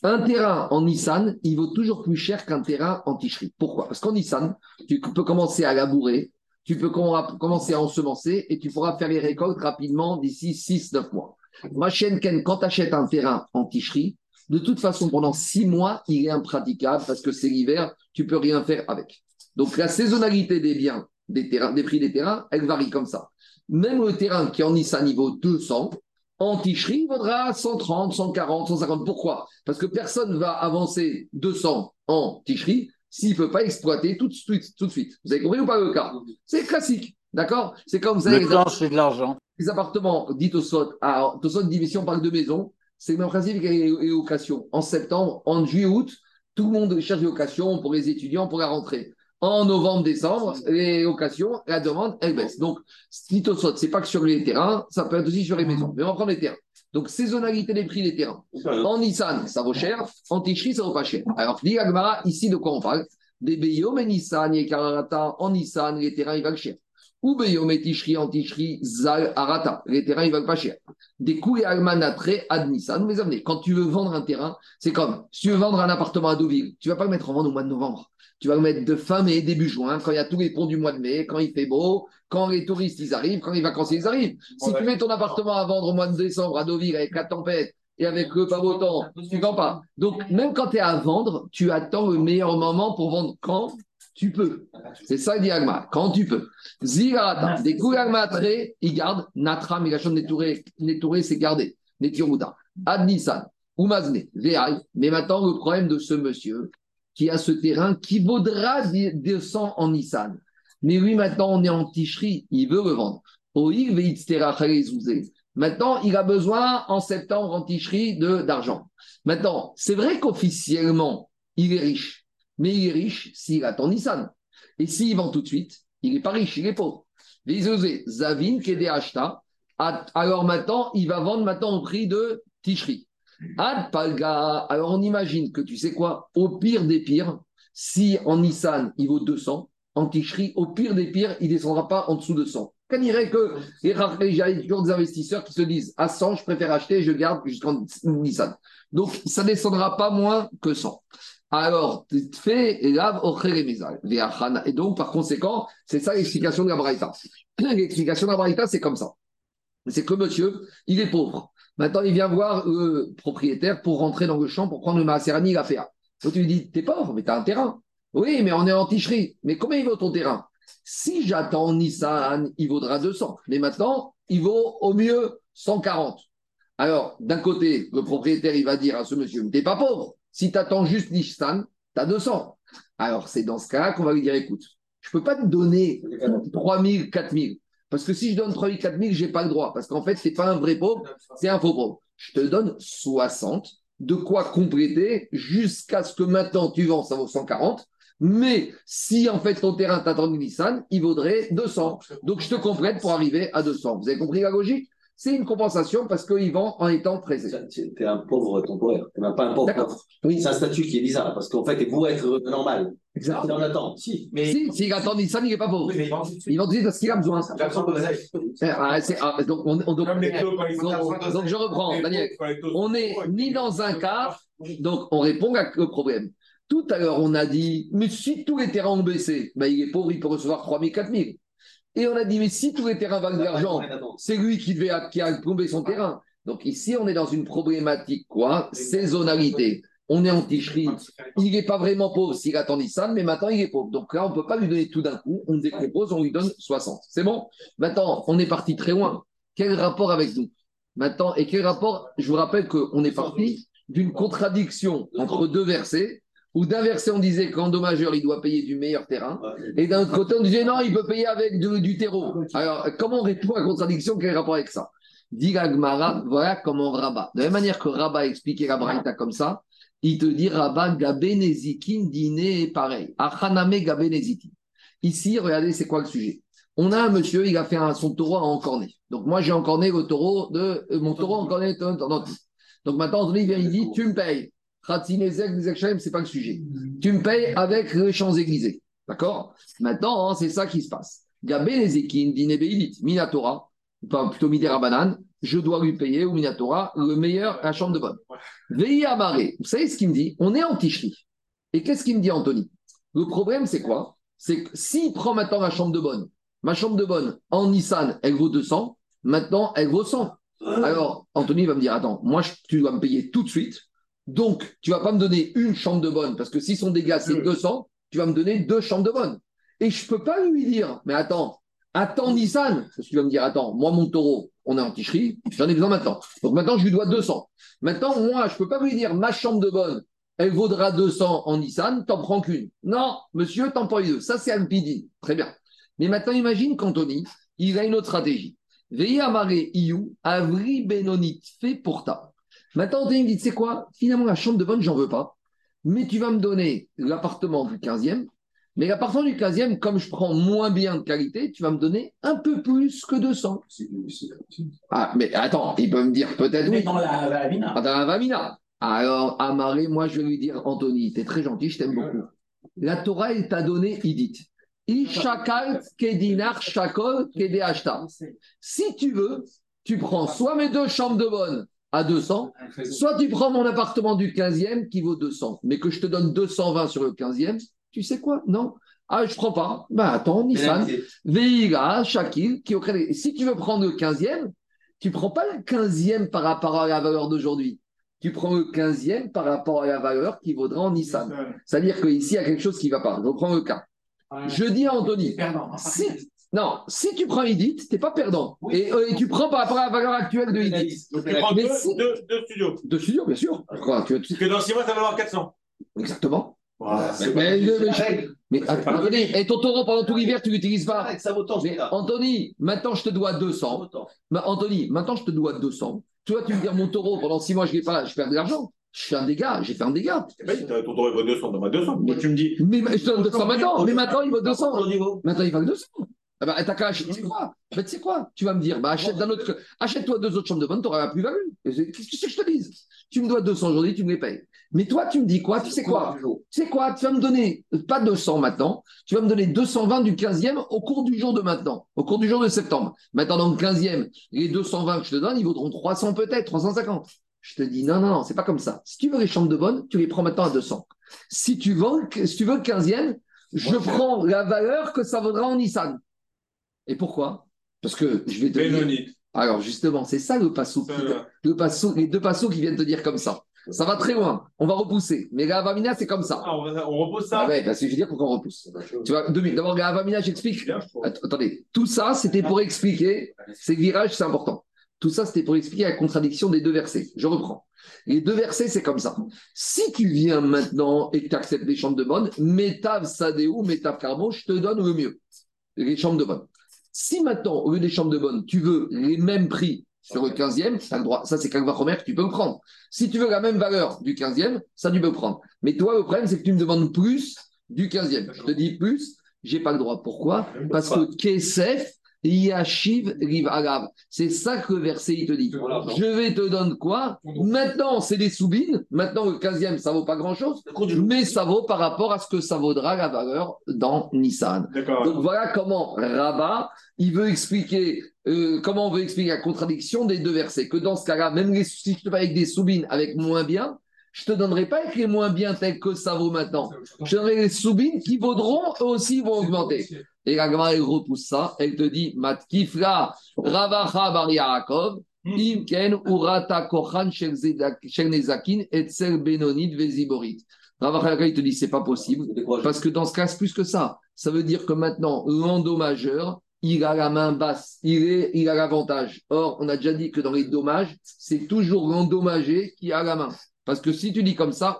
Un terrain en Nissan, il vaut toujours plus cher qu'un terrain en Ticherie. Pourquoi? Parce qu'en Nissan, tu peux commencer à labourer, tu peux com- commencer à ensemencer et tu pourras faire les récoltes rapidement d'ici 6-9 mois. Ma chaîne Ken, quand tu achètes un terrain en Ticherie, de toute façon, pendant 6 mois, il est impraticable parce que c'est l'hiver, tu peux rien faire avec. Donc la saisonnalité des biens, des, terrains, des prix des terrains, elle varie comme ça. Même le terrain qui est en Nissan niveau 200, en ticherie, il vaudra 130, 140, 150. Pourquoi? Parce que personne ne va avancer 200 en ticherie s'il ne peut pas exploiter tout de suite. Tout de suite. Vous avez compris ou pas le cas C'est classique. D'accord? C'est comme vous savez, Le temps, c'est de l'argent. les appartements, dit Tosot, à Tosot dit, mais si on parle de maison, c'est le même principe que les les locations. En septembre, en juillet, août, tout le monde cherche des locations pour les étudiants, pour la rentrée. En novembre, décembre, les locations, la demande, elle baisse. Donc, dit Tosot, c'est pas que sur les terrains, ça peut être aussi sur les maisons. Mais on va prendre les terrains. Donc, saisonnalité des prix des terrains. En Nissan, ça vaut cher. En Tichri, ça vaut pas cher. Alors, dit ici, de quoi on parle? Des Beyom et Nissan, et Kararata, en Nissan, les terrains, ils valent cher. Ou Beyome Tishri en Tishri Zal Arata. Les terrains, ils valent pas cher. Des coups et Almanatre Ad Nissan. Mes amis, quand tu veux vendre un terrain, c'est comme si tu veux vendre un appartement à Deauville, tu vas pas le mettre en vente au mois de novembre. Tu vas le mettre de fin mai, début juin, quand il y a tous les ponts du mois de mai, quand il fait beau, quand les touristes ils arrivent, quand les vacanciers ils arrivent. Si tu mets ton appartement à vendre au mois de décembre à Deauville avec la tempête et avec le pas beau temps, tu ne vends pas. Donc, même quand tu es à vendre, tu attends le meilleur moment pour vendre quand? Tu peux. C'est ça, dit Agma, quand tu peux. Zirata, des coups il garde. Natra, chose Netouré, c'est garder. Netiruda. Adnisan, Umazne, Veaï. Mais maintenant, le problème de ce monsieur qui a ce terrain qui vaudra 200 en Nissan. Mais lui, maintenant, on est en ticherie, il veut le vendre. Maintenant, il a besoin en septembre en ticherie d'argent. Maintenant, c'est vrai qu'officiellement, il est riche, mais il est riche s'il attend Nissan. Et s'il vend tout de suite, il n'est pas riche, il est pauvre. Zavin. Alors maintenant, il va vendre maintenant au prix de ticherie. Ad Palga. Alors on imagine que tu sais quoi? Au pire des pires, si en Nissan il vaut 200, en ticherie, au pire des pires, il ne descendra pas en dessous de 100. Qu'on dirait que il y toujours des investisseurs qui se disent à 100, je préfère acheter, je garde jusqu'en Nissan. Donc, ça ne descendra pas moins que 100. Alors, fait lave Et donc, par conséquent, c'est ça l'explication de la Braïta. <clears throat> L'explication de la Braïta, c'est comme ça. C'est que monsieur, il est pauvre. Maintenant, il vient voir le propriétaire pour rentrer dans le champ pour prendre le Maaserani, il a fait. Donc, tu lui dis, t'es pauvre, mais t'as un terrain. Oui, mais on est en ticherie. Mais combien il vaut ton terrain? Si j'attends Nissan, il vaudra 200. Mais maintenant, il vaut au mieux 140. Alors, d'un côté, le propriétaire, il va dire à ce monsieur, t'es pas pauvre. Si tu attends juste Nissan, tu as 200. Alors, c'est dans ce cas-là qu'on va lui dire, écoute, je ne peux pas te donner 3000, 4000. Parce que si je donne 3000, 4000, je n'ai pas le droit. Parce qu'en fait, ce n'est pas un vrai pauvre, c'est un faux pauvre. Je te donne 60, de quoi compléter jusqu'à ce que maintenant tu vends, ça vaut 140. Mais si en fait ton terrain t'attend une Nissan, il vaudrait 200. Donc je te complète pour arriver à 200. Vous avez compris la logique? C'est une compensation parce qu'ils vendent en étant présents. Tu es un pauvre temporaire, tu n'es pas un pauvre. Oui. C'est un statut qui est bizarre parce qu'en fait, il pourrait être normal. Exactement. On attend. Si, mais... si, s'il attend Nissan, il n'est pas pauvre. Oui, mais il vend tout de parce qu'il a besoin. Eh, ah, ah, donc, on, on, donc, donc, donc, je reprends, Daniel. On n'est ni dans un cas, donc on répond au problème. Tout à l'heure, on a dit, mais si tous les terrains ont baissé, ben, il est pauvre, il peut recevoir 3 000, 4 000. Et on a dit, mais si tous les terrains valent de l'argent, c'est lui qui, devait, qui a plombé son terrain. Donc ici, on est dans une problématique, quoi? Saisonnalité. On est en ticherie. Il n'est pas vraiment pauvre s'il attend Nissan, mais maintenant il est pauvre. Donc là, on ne peut pas lui donner tout d'un coup. On décompose, on lui donne 60. C'est bon? Maintenant, on est parti très loin. Quel rapport avec nous? Maintenant, et quel rapport? Je vous rappelle qu'on est parti d'une contradiction entre deux versets ou d'inverser, on disait qu'en dommageur, il doit payer du meilleur terrain. Et d'un autre côté, on disait non, il peut payer avec du terreau. Alors, comment on répond à la contradiction? Quel rapport avec ça? Dit voilà comment Rabat. De la même manière que Rabat expliquait la Braïta comme ça, il te dit Rabat Gabenezikin dîner pareil. Achaname Gabenezikin. Ici, regardez, c'est quoi le sujet? On a un monsieur, il a fait un, son taureau à encorner. Donc, moi, j'ai encorné le taureau de. Euh, mon taureau encorné. Donc, maintenant, il vient, il dit Tu me payes c'est pas le sujet. Tu me payes avec les Champs-Élysées. D'accord? Maintenant, hein, c'est ça qui se passe. Gabé Nezekin, Dinebeilit, Minatora, plutôt Midera Banane, je dois lui payer, ou Minatora, le meilleur à la chambre de bonne. Veillez à marrer. Vous savez ce qu'il me dit? On est en ticherie. Et qu'est-ce qu'il me dit, Anthony? Le problème, c'est quoi? C'est que s'il prend maintenant la chambre de bonne, ma chambre de bonne en Nissan, elle vaut 200, maintenant, elle vaut 100. Alors, Anthony va me dire Attends, moi, tu dois me payer tout de suite donc, tu vas pas me donner une chambre de bonne, parce que si son dégât, c'est 200, tu vas me donner deux chambres de bonne. Et je peux pas lui dire, mais attends, attends Nissan, parce que tu vas me dire, attends, moi, mon taureau, on est en ticherie, j'en ai besoin maintenant. Donc maintenant, je lui dois 200. Maintenant, moi, je peux pas lui dire, ma chambre de bonne, elle vaudra 200 en Nissan, t'en prends qu'une. Non, monsieur, t'en prends deux. Ça, c'est un pidi. Très bien. Mais maintenant, imagine qu'Anthony, il a une autre stratégie. Veillez à marrer Iou, Avri Benonit, fait pour ta. Maintenant, Anthony me dit, c'est quoi? Finalement, la chambre de bonne, j'en veux pas. Mais tu vas me donner l'appartement du 15e. Mais l'appartement du 15e, comme je prends moins bien de qualité, tu vas me donner un peu plus que 200. Ah, mais attends, il peut me dire peut-être oui. Dans la Vamina. Ah, dans la Vamina. Alors, Amaré, moi, je vais lui dire, Anthony, tu es très gentil, je t'aime beaucoup. La Torah, elle t'a donné Idit. Ishakal Kedinar Shakol. Si tu veux, tu prends soit mes deux chambres de bonne à 200, soit tu prends mon appartement du 15e qui vaut 200, mais que je te donne 220 sur le 15e, tu sais quoi? Non. Ah, je prends pas. Ben attends, Nissan, Veiga, Shakil, qui Si tu veux prendre le 15e, tu prends pas le 15e par rapport à la valeur d'aujourd'hui. Tu prends le 15e par rapport à la valeur qui vaudra en Nissan. C'est-à-dire qu'ici, il y a quelque chose qui ne va pas. Je reprends le cas. Je dis à Anthony, si, non, si tu prends Edith, tu n'es pas perdant. Euh, et, tu prends par rapport à la valeur actuelle de Edith. Donc tu prends deux, studios. Deux studios, bien sûr. Parce que dans six mois, ça va valoir 400. Exactement. mais, mais, Anthony, et ton taureau pendant tout l'hiver, tu ne l'utilises pas. Anthony, maintenant je te dois 200. Anthony, maintenant je te dois 200. Toi, tu me dire mon taureau pendant six mois, je ne pas, je perds de l'argent. Je fais un dégât, j'ai fait un dégât. ton taureau il vaut 200, donne-moi 200. Moi, tu me dis. Mais je te donne 200 maintenant, mais maintenant il vaut 200. Maintenant il vaut 200. Ah bah, t'as qu'à acheter, tu sais quoi? Tu sais quoi? Tu vas me dire, bah, achète d'un autre, achète-toi deux autres chambres de bonne, tu auras la plus-value. Qu'est-ce que je te dis Tu me dois 200 aujourd'hui, tu me les payes. Mais toi, tu me dis quoi? Tu sais quoi? Tu sais quoi? Tu vas me donner, pas 200 maintenant, tu vas me donner 220 du 15e au cours du jour de maintenant, au cours du jour de septembre. Maintenant, dans le 15e, les 220 que je te donne, ils vaudront 300 peut-être, 350. Je te dis, non, non, non, c'est pas comme ça. Si tu veux les chambres de bonne, tu les prends maintenant à 200. Si tu veux, si tu veux le 15e, je prends la valeur que ça vaudra en Nissan. Et pourquoi? Parce que je vais te dire. Alors justement, c'est ça le passo. Le passo, les deux passos qui viennent te dire comme ça. Ça va très loin. On va repousser. Mais la Avamina, c'est comme ça. Ah, on, repousse ça? Ah ouais, parce que je veux dire pourquoi on repousse. Tu vois, D'abord, la Avamina, j'explique. Attendez, tout ça, c'était pour expliquer. Ces virages, c'est important. Tout ça, c'était pour expliquer la contradiction des deux versets. Je reprends. Les deux versets, c'est comme ça. Si tu viens maintenant et que tu acceptes les chambres de bonne, Métav Sadéou, Métav Carbo, je te donne le mieux. Les chambres de bonne. Si maintenant, au lieu des chambres de bonne, tu veux les mêmes prix sur le 15e, tu as le droit. Ça, c'est Kalva tu peux le prendre. Si tu veux la même valeur du 15e, ça, tu peux le prendre. Mais toi, le problème, c'est que tu me demandes plus du 15e. Je te dis plus, j'ai pas le droit. Pourquoi? Parce que Kesef, Yashiv Riv C'est ça que le verset il te dit. Je vais te donner quoi? Maintenant, c'est des soubines. Maintenant, le 15e, ça vaut pas grand-chose. Mais ça vaut par rapport à ce que ça vaudra la valeur dans Nissan. Donc voilà comment Rabat, il veut expliquer, euh, comment on veut expliquer la contradiction des deux versets. Que dans ce cas-là, même si je te fais avec des soubines avec moins bien, je ne te donnerai pas les moins bien tels que ça vaut maintenant. Je te donnerai les soubines qui vaudront, eux aussi vont augmenter. Et la elle repousse ça, elle te dit Matkifra Ravacha Bar Yaakov, hmm. Imken Urata Kochan Nezakin, Etzel Benonit Veziborit. Ravacha il te dit c'est pas possible, parce que dans ce cas, c'est plus que ça. Ça veut dire que maintenant, l'endommageur, il a la main basse, il, est, il a l'avantage. Or, on a déjà dit que dans les dommages, c'est toujours l'endommagé qui a la main. Parce que si tu dis comme ça.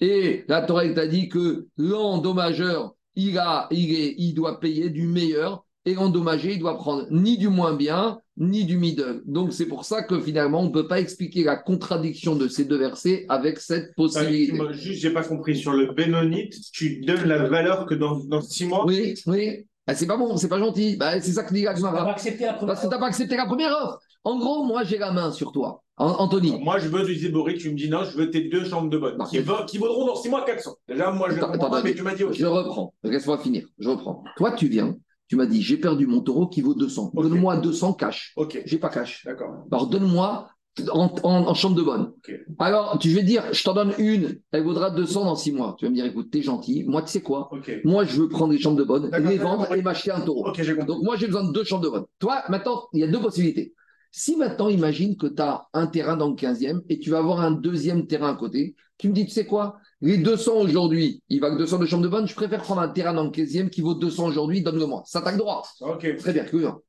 Et la Torah t'a dit que l'endommageur, il, a, il, il doit payer du meilleur et l'endommagé, il doit prendre ni du moins bien, ni du middle. Donc c'est pour ça que finalement, on ne peut pas expliquer la contradiction de ces deux versets avec cette possibilité. Juste, j'ai pas compris. Sur le bénonite, tu donnes la valeur que dans, dans six mois? Oui, oui. Bah, c'est pas bon, c'est pas gentil. Bah, c'est ça que dit la Parce que tu n'as pas accepté la première offre. En gros, moi, j'ai la main sur toi. Anthony. Moi, je veux du Zéborit, tu me dis non, je veux tes deux chambres de bonne. Qui, qui, vaudront dans six mois 400. Déjà, moi, je attends, mais tu m'as dit Je reprends. Laisse-moi finir. Je reprends. Toi, tu viens. Tu m'as dit, j'ai perdu mon taureau qui vaut 200. Donne-moi 200 cash. Ok. J'ai pas cash. D'accord. Alors, donne-moi en, chambre de bonne. Alors, tu, je vais dire, je t'en donne une, elle vaudra 200 dans 6 mois. Tu vas me dire, écoute, t'es gentil. Moi, tu sais quoi Moi, je veux prendre les chambres de bonne, les vendre et m'acheter un taureau. Donc, moi, j'ai besoin de deux chambres de bonne. Toi, maintenant, il y a deux possibilités. Si maintenant, imagine que tu as un terrain dans le 15e et tu vas avoir un deuxième terrain à côté, tu me dis, tu sais quoi? Les 200 aujourd'hui, il va que 200 de chambres de bonne, je préfère prendre un terrain dans le 15e qui vaut 200 aujourd'hui, donne-le-moi. Ça t'a le droit. Très bien,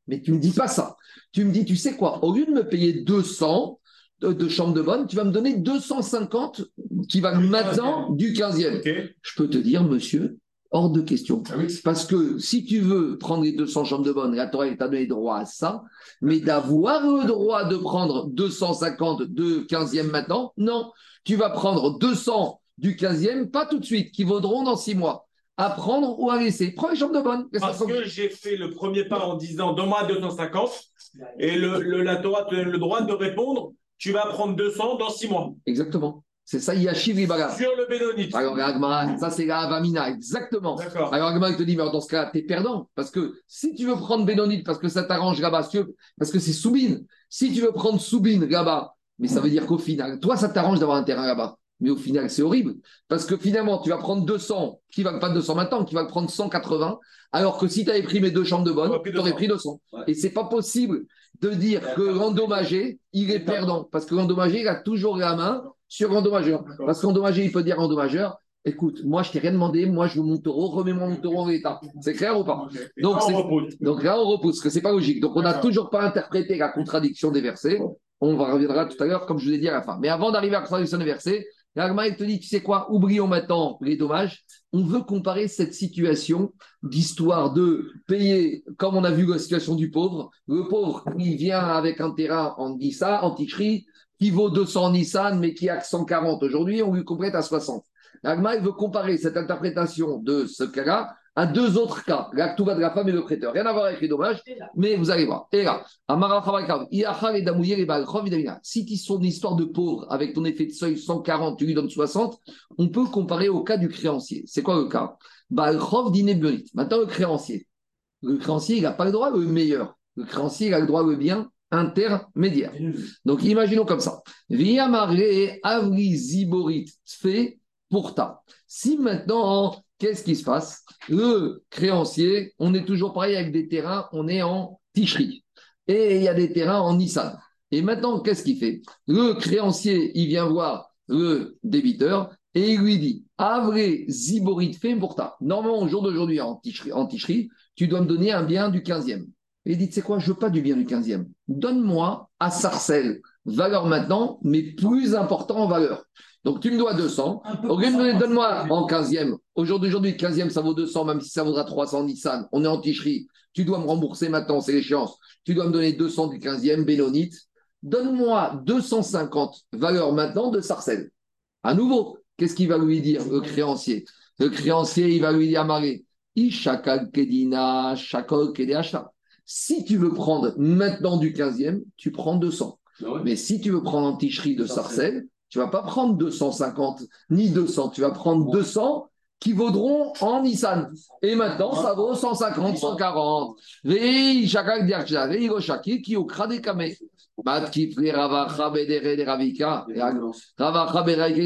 mais tu me dis pas ça. Tu me dis, tu sais quoi Au lieu de me payer 200, de, chambre de bonne, tu vas me donner 250 qui va maintenant du 15e. Je peux te dire, monsieur, hors de question. Ah Parce que si tu veux prendre les 200 chambres de bonne, la Torah t'a donné droit à ça, mais d'avoir le droit de prendre 250 de 15e maintenant, non. Tu vas prendre 200 du 15e, pas tout de suite, qui vaudront dans 6 mois. À prendre ou à laisser. Prends les chambres de bonne. Parce que j'ai fait le premier pas en disant donne-moi 250, et le, la Torah te donne le droit de répondre tu vas prendre 200 dans 6 mois. Exactement. C'est ça, Yashiv Ribara. Sur le Bénonite. Alors, ça c'est la Avamina, exactement. D'accord. Alors, Agmara, il te dit, mais dans ce cas, tu es perdant. Parce que si tu veux prendre Bénonite parce que ça t'arrange là-bas, parce que c'est Soubine, si tu veux prendre Soubine là-bas, mais ça veut dire qu'au final, toi, ça t'arrange d'avoir un terrain là-bas. Mais au final, c'est horrible. Parce que finalement, tu vas prendre 200, qui va pas 200 maintenant, qui va prendre 180, alors que si tu avais pris mes deux chambres de bonne, tu aurais pris 200. Et c'est pas possible de dire que l'endommagé, il est perdant. Parce que l'endommagé, il a toujours la main sur l'endommageur. Parce qu'endommagé, il peut dire endommageur, écoute, moi, je t'ai rien demandé, moi, je veux mon taureau, remets-moi mon taureau en l'état. C'est clair ou pas? Donc, donc là, on repousse, que c'est pas logique. Donc, on n'a toujours pas interprété la contradiction des versets. On va reviendra tout à l'heure, comme je vous ai dit à la fin. Mais avant d'arriver à la contradiction des versets, L'Agma, te dit, tu sais quoi, oublions maintenant les dommages. On veut comparer cette situation d'histoire de payer, comme on a vu la situation du pauvre. Le pauvre, il vient avec un terrain en Nissa, en Tichri, qui vaut 200 Nissan, mais qui a 140 aujourd'hui, on lui complète à 60. L'Agma, veut comparer cette interprétation de ce cas-là à deux autres cas, l'actuva de la femme et le prêteur. Rien à voir avec les dommages, mais vous allez voir. Et là, si tu son histoire de pauvre avec ton effet de seuil 140, tu lui donnes 60, on peut comparer au cas du créancier. C'est quoi le cas? Maintenant, le créancier. Le créancier, il n'a pas le droit le meilleur. Le créancier, il a le droit le bien intermédiaire. Donc, imaginons comme ça. Via avri ziborit fait pourta. Si maintenant qu'est-ce qui se passe? Le créancier, on est toujours pareil avec des terrains, on est en ticherie. Et il y a des terrains en Nissan. Et maintenant, qu'est-ce qu'il fait? Le créancier, il vient voir le débiteur et il lui dit Avré Ziborit fait pour ta. Normalement, au jour d'aujourd'hui, en ticherie, tu dois me donner un bien du 15e. Et il dit C'est quoi? Je veux pas du bien du 15e. Donne-moi à Sarcelles, valeur maintenant, mais plus important en valeur. Donc tu me dois 200. Au lieu de me donne-moi en 15e. Aujourd'hui, 15e, ça vaut 200, même si ça vaudra 300 Nissan. On est en ticherie. Tu dois me rembourser maintenant, c'est l'échéance. Tu dois me donner 200 du 15e, Bénonite. Donne-moi 250 valeurs maintenant de Sarcelles. À nouveau, qu'est-ce qu'il va lui dire, le créancier? Le créancier, il va lui dire Maré, Kedina, Si tu veux prendre maintenant du 15e, tu prends 200. Ah Mais si tu veux prendre en ticherie de Sarcelles, tu vas pas prendre 250 ni 200, tu vas prendre 200 qui vaudront en Nissan. Et maintenant, ça vaut 150, 140. qui au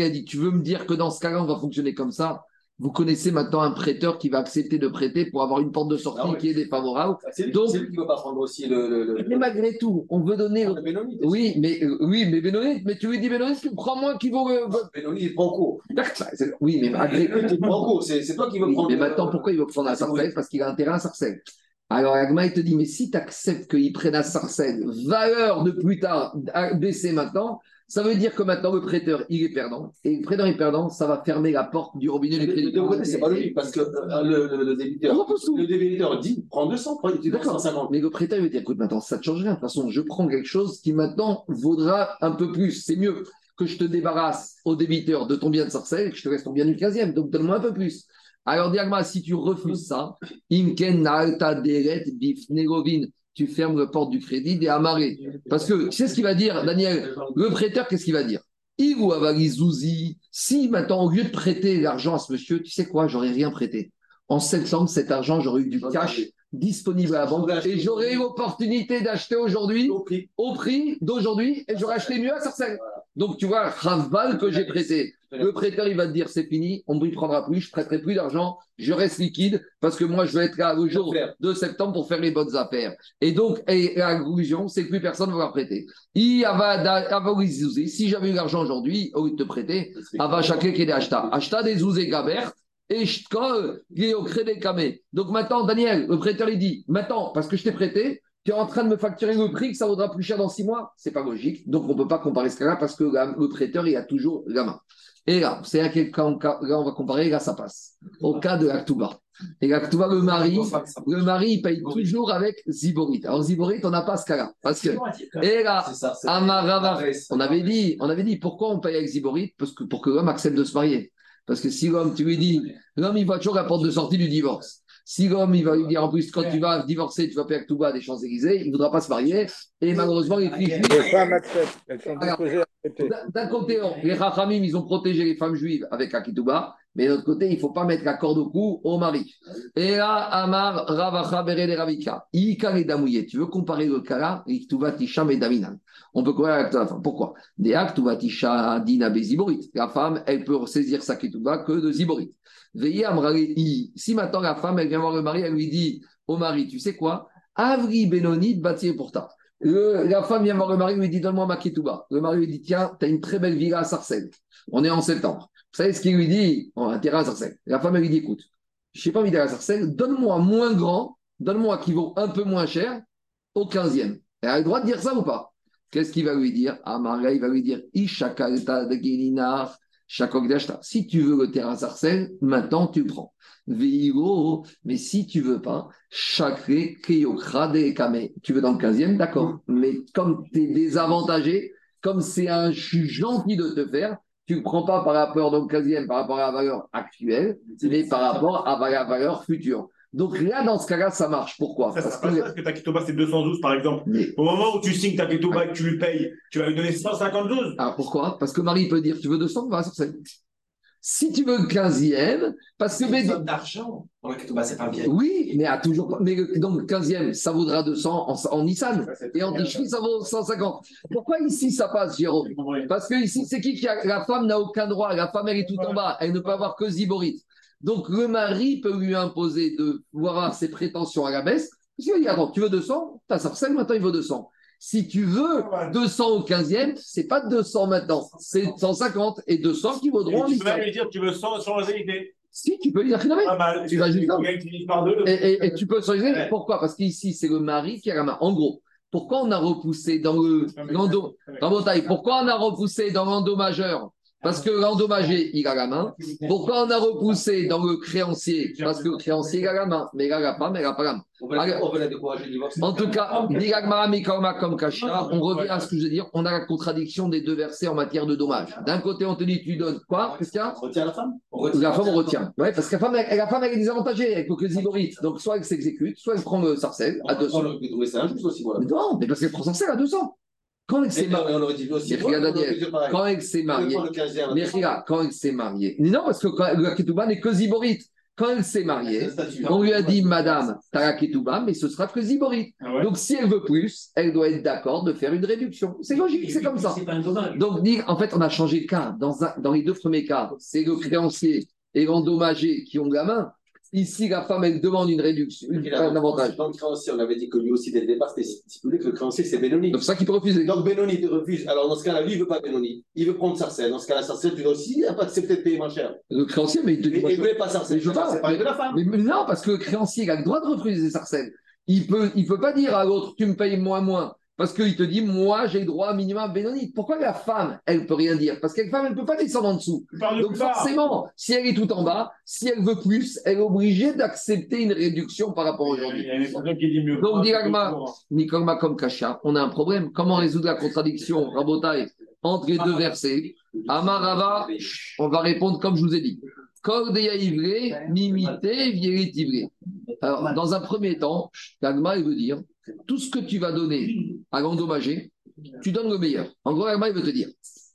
a dit, tu veux me dire que dans ce cas-là, on va fonctionner comme ça? Vous connaissez maintenant un prêteur qui va accepter de prêter pour avoir une porte de sortie ah qui est défavorable. Ah, c'est lui, Donc, lui qui va pas prendre aussi le, Mais malgré tout, on veut donner. Ah, oui, mais euh, oui, mais Bénonite, mais tu lui dis Bénonite, tu prends moins qui vaut. Bénonite, il prend court. <laughs> Oui, mais malgré tout. Il prend court, c'est toi qui veux prendre. Mais maintenant, pourquoi il veut prendre à Sarcelles? Parce qu'il a un terrain à Sarcelles. Alors, Agma, il te dit, mais si tu acceptes qu'il prenne à Sarcelles, valeur de plus tard baisser maintenant, ça veut dire que maintenant, le prêteur, il est perdant. Et le prêteur est perdant, ça va fermer la porte du robinet du crédit. C'est pas logique, parce que euh, le, le, débiteur, le débiteur dit prends 200, prends 150. Mais le prêteur, il va dire écoute, maintenant, ça ne change rien. De toute façon, je prends quelque chose qui maintenant vaudra un peu plus. C'est mieux que je te débarrasse au débiteur de ton bien de sarcelle et que je te reste ton bien du 15e. Donc, donne-moi un peu plus. Alors, Diagma, si tu refuses ça, Imken Alta Deret tu fermes la porte du crédit des amarrés. Parce que tu sais ce qu'il va dire, Daniel? Le prêteur, qu'est-ce qu'il va dire? Si maintenant, au lieu de prêter l'argent à ce monsieur, tu sais quoi, j'aurais rien prêté. En septembre, cet argent, j'aurais eu du cash disponible à la banque et j'aurais eu l'opportunité d'acheter aujourd'hui au prix, d'aujourd'hui et j'aurais acheté mieux à Sarcelles. Donc tu vois, Raval que j'ai prêté. Le prêteur, il va te dire c'est fini, on ne me prendra plus, je ne prêterai plus d'argent, je reste liquide parce que moi, je vais être là au jour de septembre pour faire les bonnes affaires. Et donc, et la conclusion, c'est que plus personne ne va prêter. Si j'avais eu l'argent aujourd'hui, au lieu de te prêter, va chacun qui est acheté. Acheta des ouzés gabert. Et au crédit camé. Donc maintenant, Daniel, le prêteur, il dit maintenant, parce que je t'ai prêté, tu es en train de me facturer le prix que ça vaudra plus cher dans six mois. C'est pas logique. Donc on ne peut pas comparer ce cas-là parce que le prêteur, il a toujours la main. Et là, c'est à quel cas, là, on va comparer, là, ça passe. Au cas de l'Aktuba. Et l'Aktuba, le mari, le mari, il paye toujours avec Ziborit. Alors, Ziborit, on n'a pas ce cas-là. Parce que, et là, on avait dit, on avait dit, pourquoi on paye avec Ziborit? Parce que, pour que l'homme accepte de se marier. Parce que si l'homme, tu lui dis, l'homme, il voit toujours la porte de sortie du divorce. Si l'homme, il va lui dire en plus, quand tu vas divorcer, tu vas payer tout bas des Champs-Élysées, il ne voudra pas se marier. Et malheureusement, les filles. Les femmes acceptent. Elles sont disposées à accepter. D'un côté, les Rachamim, ils ont protégé les femmes juives avec Akituba, mais de l'autre côté, il ne faut pas mettre la corde au cou au mari. Et là, Amar, Ravacha, Bered et Ravika. Ika et Damouye. Tu veux comparer le cas là, Iktuba, Tisham et Daminan. On peut comparer avec la femme. Pourquoi? Des Aktuba, Tisha, Dina, Ziborit. La femme, elle peut saisir sa Kituba que de Ziborit. Si maintenant la femme, vient voir le mari, elle lui dit au mari, tu sais quoi? Avri Benonit, bâtir pour ta. La femme vient voir le mari, lui dit Donne-moi ma ketouba. Le mari lui dit Tiens, tu as une très belle villa à Sarcelles. On est en septembre. Vous savez ce qu'il lui dit? On a un terrain à Sarcelles. La femme lui dit Écoute, je n'ai pas envie d'aller à Sarcelles, donne-moi moins grand, donne-moi qui vaut un peu moins cher au 15e. Elle a le droit de dire ça ou pas? Qu'est-ce qu'il va lui dire? Ah, Maria, il va lui dire Ishakalta de Shakogdashta. Si tu veux le terrain à Sarcelles, maintenant tu prends. Mais si tu veux pas, Kame. Tu veux dans le 15e, d'accord. Mais comme tu es désavantagé, comme c'est un gentil de te faire, tu ne prends pas par rapport le 15e, par rapport à la valeur actuelle, mais par rapport à la valeur future. Donc là, dans ce cas-là, ça marche. Pourquoi? Ça, Parce se passe que parce que ta Ketoba, c'est 212 par exemple. mais- Au moment où tu signes ta Ketoba et que tu lui payes, tu vas lui donner 152. alors pourquoi? Parce que Marie peut dire Tu veux 200 Va sur. Si tu veux le 15e, parce que. Mais- d'argent pour la Ketouba, c'est pas bien. oui, mais à toujours. Mais donc, le 15e, ça vaudra 200 en, en Nissan. Ça, Et en bien. Tishri, ça vaut 150. Pourquoi ici, ça passe, Jérôme? Parce que ici, c'est qui qui a. La femme n'a aucun droit. La femme, elle est tout en bas. Elle ne peut avoir que Ziborit. Donc, le mari peut lui imposer de voir ses prétentions à la baisse. Parce qu'il va dire Attends, tu veux 200 T'as Sarcelles, maintenant il vaut 200. Si tu veux 200 au 15e, c'est pas 200 maintenant. C'est 150 et 200 qui vaudront Et tu peux même lui dire tu veux 100 sans réalité. Si, tu peux lui dire Pas mal. Tu vas juste Et, et- et tu peux changer. Ouais. Pourquoi? Parce qu'ici, c'est le mari qui a la main. En gros, pourquoi on a repoussé dans le dans taille, Pourquoi on a repoussé dans l'endommageur Parce que l'endommagé, il a la main. Pourquoi on a repoussé dans le créancier? Parce que le créancier, il a la main. Mais n'a pas la main. On veut la- on veut la divorce. En tout cas, on revient à ce que je veux dire. On a la contradiction des deux versets en matière de dommages. D'un côté, on te dit, tu donnes quoi Christian? On retient la femme la femme, on retient. Ouais, parce que la femme, elle, la femme, elle est désavantagée avec le ziborite. Donc, soit elle s'exécute, soit elle prend le sarcelle à On 200. aurait pu trouver ça injuste aussi. Voilà. Mais non, mais parce qu'elle prend sarcelle à 200. Quand elle s'est on mariée, aurait dit aussi. Mais regarde, Daniel, quand elle s'est mariée, le 15e. mais regarde, quand elle s'est mariée, Mais non, parce que la ketouba n'est que ziborite. Quand elle s'est mariée, on lui a dit, madame, t'as la ketouba, mais ce sera que ziborite. Ah. Donc, si elle veut plus, elle doit être d'accord de faire une réduction. C'est logique, c'est comme ça. Donc, dire, en fait, on a changé de cas. Dans, dans les deux premiers cas, c'est le créancier et l'endommagé qui ont la main. Ici, la femme, elle demande une réduction, une- un avantage. Dans le créancier, on avait dit que lui aussi, dès le départ, c'était stipulé que le créancier, c'est Benoni. Donc, c'est ça qu'il peut refuser. Donc Benoni te refuse. Alors dans ce cas-là, lui, il ne veut pas Benoni. Il veut prendre Sarcelles. Dans ce cas-là, Sarcelles, tu dois aussi accepter de payer moins cher. Le créancier, mais il te dit. il voulait pas Sarcelles. Mais je veux pas. C'est pas de la femme. Mais, mais non, parce que le créancier, il a le droit de refuser des sarcelles. Il peut, il peut pas dire à l'autre, tu me payes moins, moins. Parce qu'il te dit, moi, j'ai le droit minimum à Bénonite. Pourquoi la femme, elle peut rien dire? Parce que la femme, elle ne peut pas descendre en dessous. Donc forcément, si elle est tout en bas, si elle veut plus, elle est obligée d'accepter une réduction par rapport aujourd'hui. Donc, dit Agma, Nikolma comme Kacha, on a un problème. Comment résoudre la contradiction, Rabotai, entre les deux versets? Amarava, on va répondre comme je vous ai dit. Cordeya ivré, mimité, vierit ivré. Alors, dans un premier temps, l'Agma, il veut dire tout ce que tu vas donner à l'endommagé, tu donnes le meilleur. En gros, il veut te dire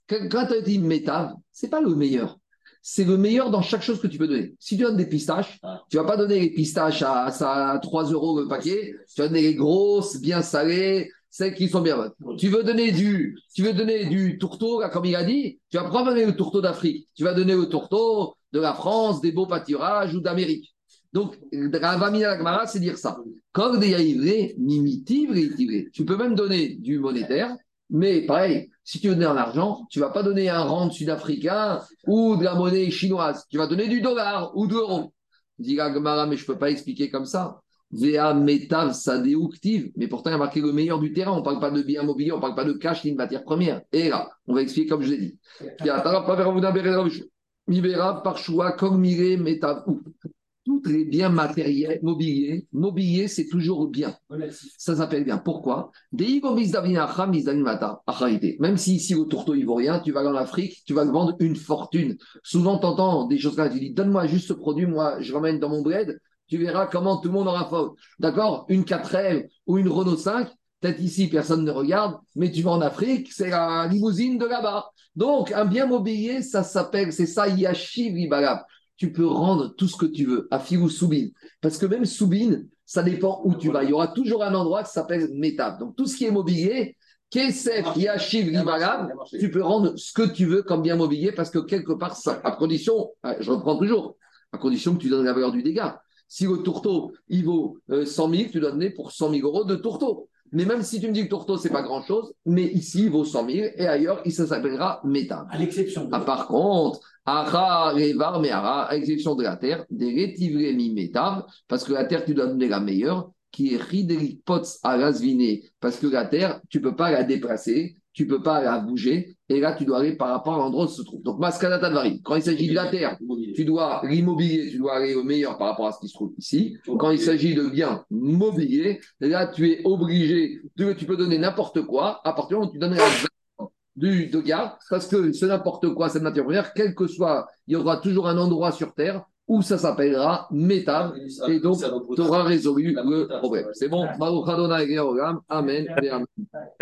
quand tu as dit métave, c'est pas le meilleur. C'est le meilleur dans chaque chose que tu peux donner. Si tu donnes des pistaches, tu vas pas donner les pistaches à, à 3 euros le paquet, tu vas donner les grosses, bien salées, celles qui sont bien bonnes. Tu veux donner du, tu veux donner du tourteau, là, comme il a dit, tu vas pas donner le tourteau d'Afrique, tu vas donner le tourteau de la France, des beaux pâturages ou d'Amérique. Donc, Ravamina Lagmara, c'est dire ça. Mimiti, Tu peux même donner du monétaire, mais pareil, si tu veux donner en argent, tu vas pas donner un rand sud-africain ou de la monnaie chinoise. Tu vas donner du dollar ou de l'euro. Dit Gagmara, mais je peux pas expliquer comme ça. Vea metav sadéuctive. Mais pourtant, il y a marqué le meilleur du terrain. On parle pas de biens immobiliers, on parle pas de cash ni de matière première. Et là, on va expliquer comme je l'ai dit. Tous les biens matériels, mobiliers, mobilier, c'est toujours bien. Ça s'appelle bien. Pourquoi? Même si ici au tourteau il vaut rien, tu vas en Afrique, tu vas le vendre une fortune. Souvent, tu entends des choses comme ça, tu dis Donne-moi juste ce produit, moi je ramène dans mon bled, tu verras comment tout le monde aura faute. D'accord? Une 4L ou une Renault 5, peut-être ici, personne ne regarde, mais tu vas en Afrique, c'est la limousine de là-bas. Donc, un bien mobilier, ça s'appelle, c'est ça, Yashiv Ibalab. Tu peux rendre tout ce que tu veux à Filou Soubine. Parce que même Soubine, ça dépend où tu vas. Il y aura toujours un endroit qui s'appelle Métab. Donc, tout ce qui est mobilier, Kesef, Yashiv, Ibalab, tu peux rendre ce que tu veux comme bien mobilier parce que quelque part, ça, à condition, je reprends toujours, à condition que tu donnes la valeur du dégât. Si le tourteau, il vaut 100 euh, 000, tu dois donner pour 100 000 euros de tourteau. Mais même si tu me dis que tourteau, c'est pas grand-chose, mais ici, il vaut 100 000 et ailleurs, il s'appellera métal. À l'exception de... Ah, par contre, Ara, Revar, Meara, à l'exception de la terre, des métal, parce que la terre, tu dois donner la meilleure, qui est Rideri Pots à parce que la terre, tu peux pas la déplacer, tu peux pas la bouger, et là, tu dois aller par rapport à l'endroit où se trouve. Donc, Maskanata varie. Quand il s'agit de la terre, tu dois l'immobilier, tu dois aller au meilleur par rapport à ce qui se trouve ici. Quand il s'agit de biens mobiliers, là, tu es obligé, de, tu peux donner n'importe quoi, à partir du moment où tu donnes la du, de garde, parce que ce n'importe quoi, cette matière première, quel que soit, il y aura toujours un endroit sur Terre où ça s'appellera métal, et donc tu auras résolu le problème. C'est bon, Amen. Amen.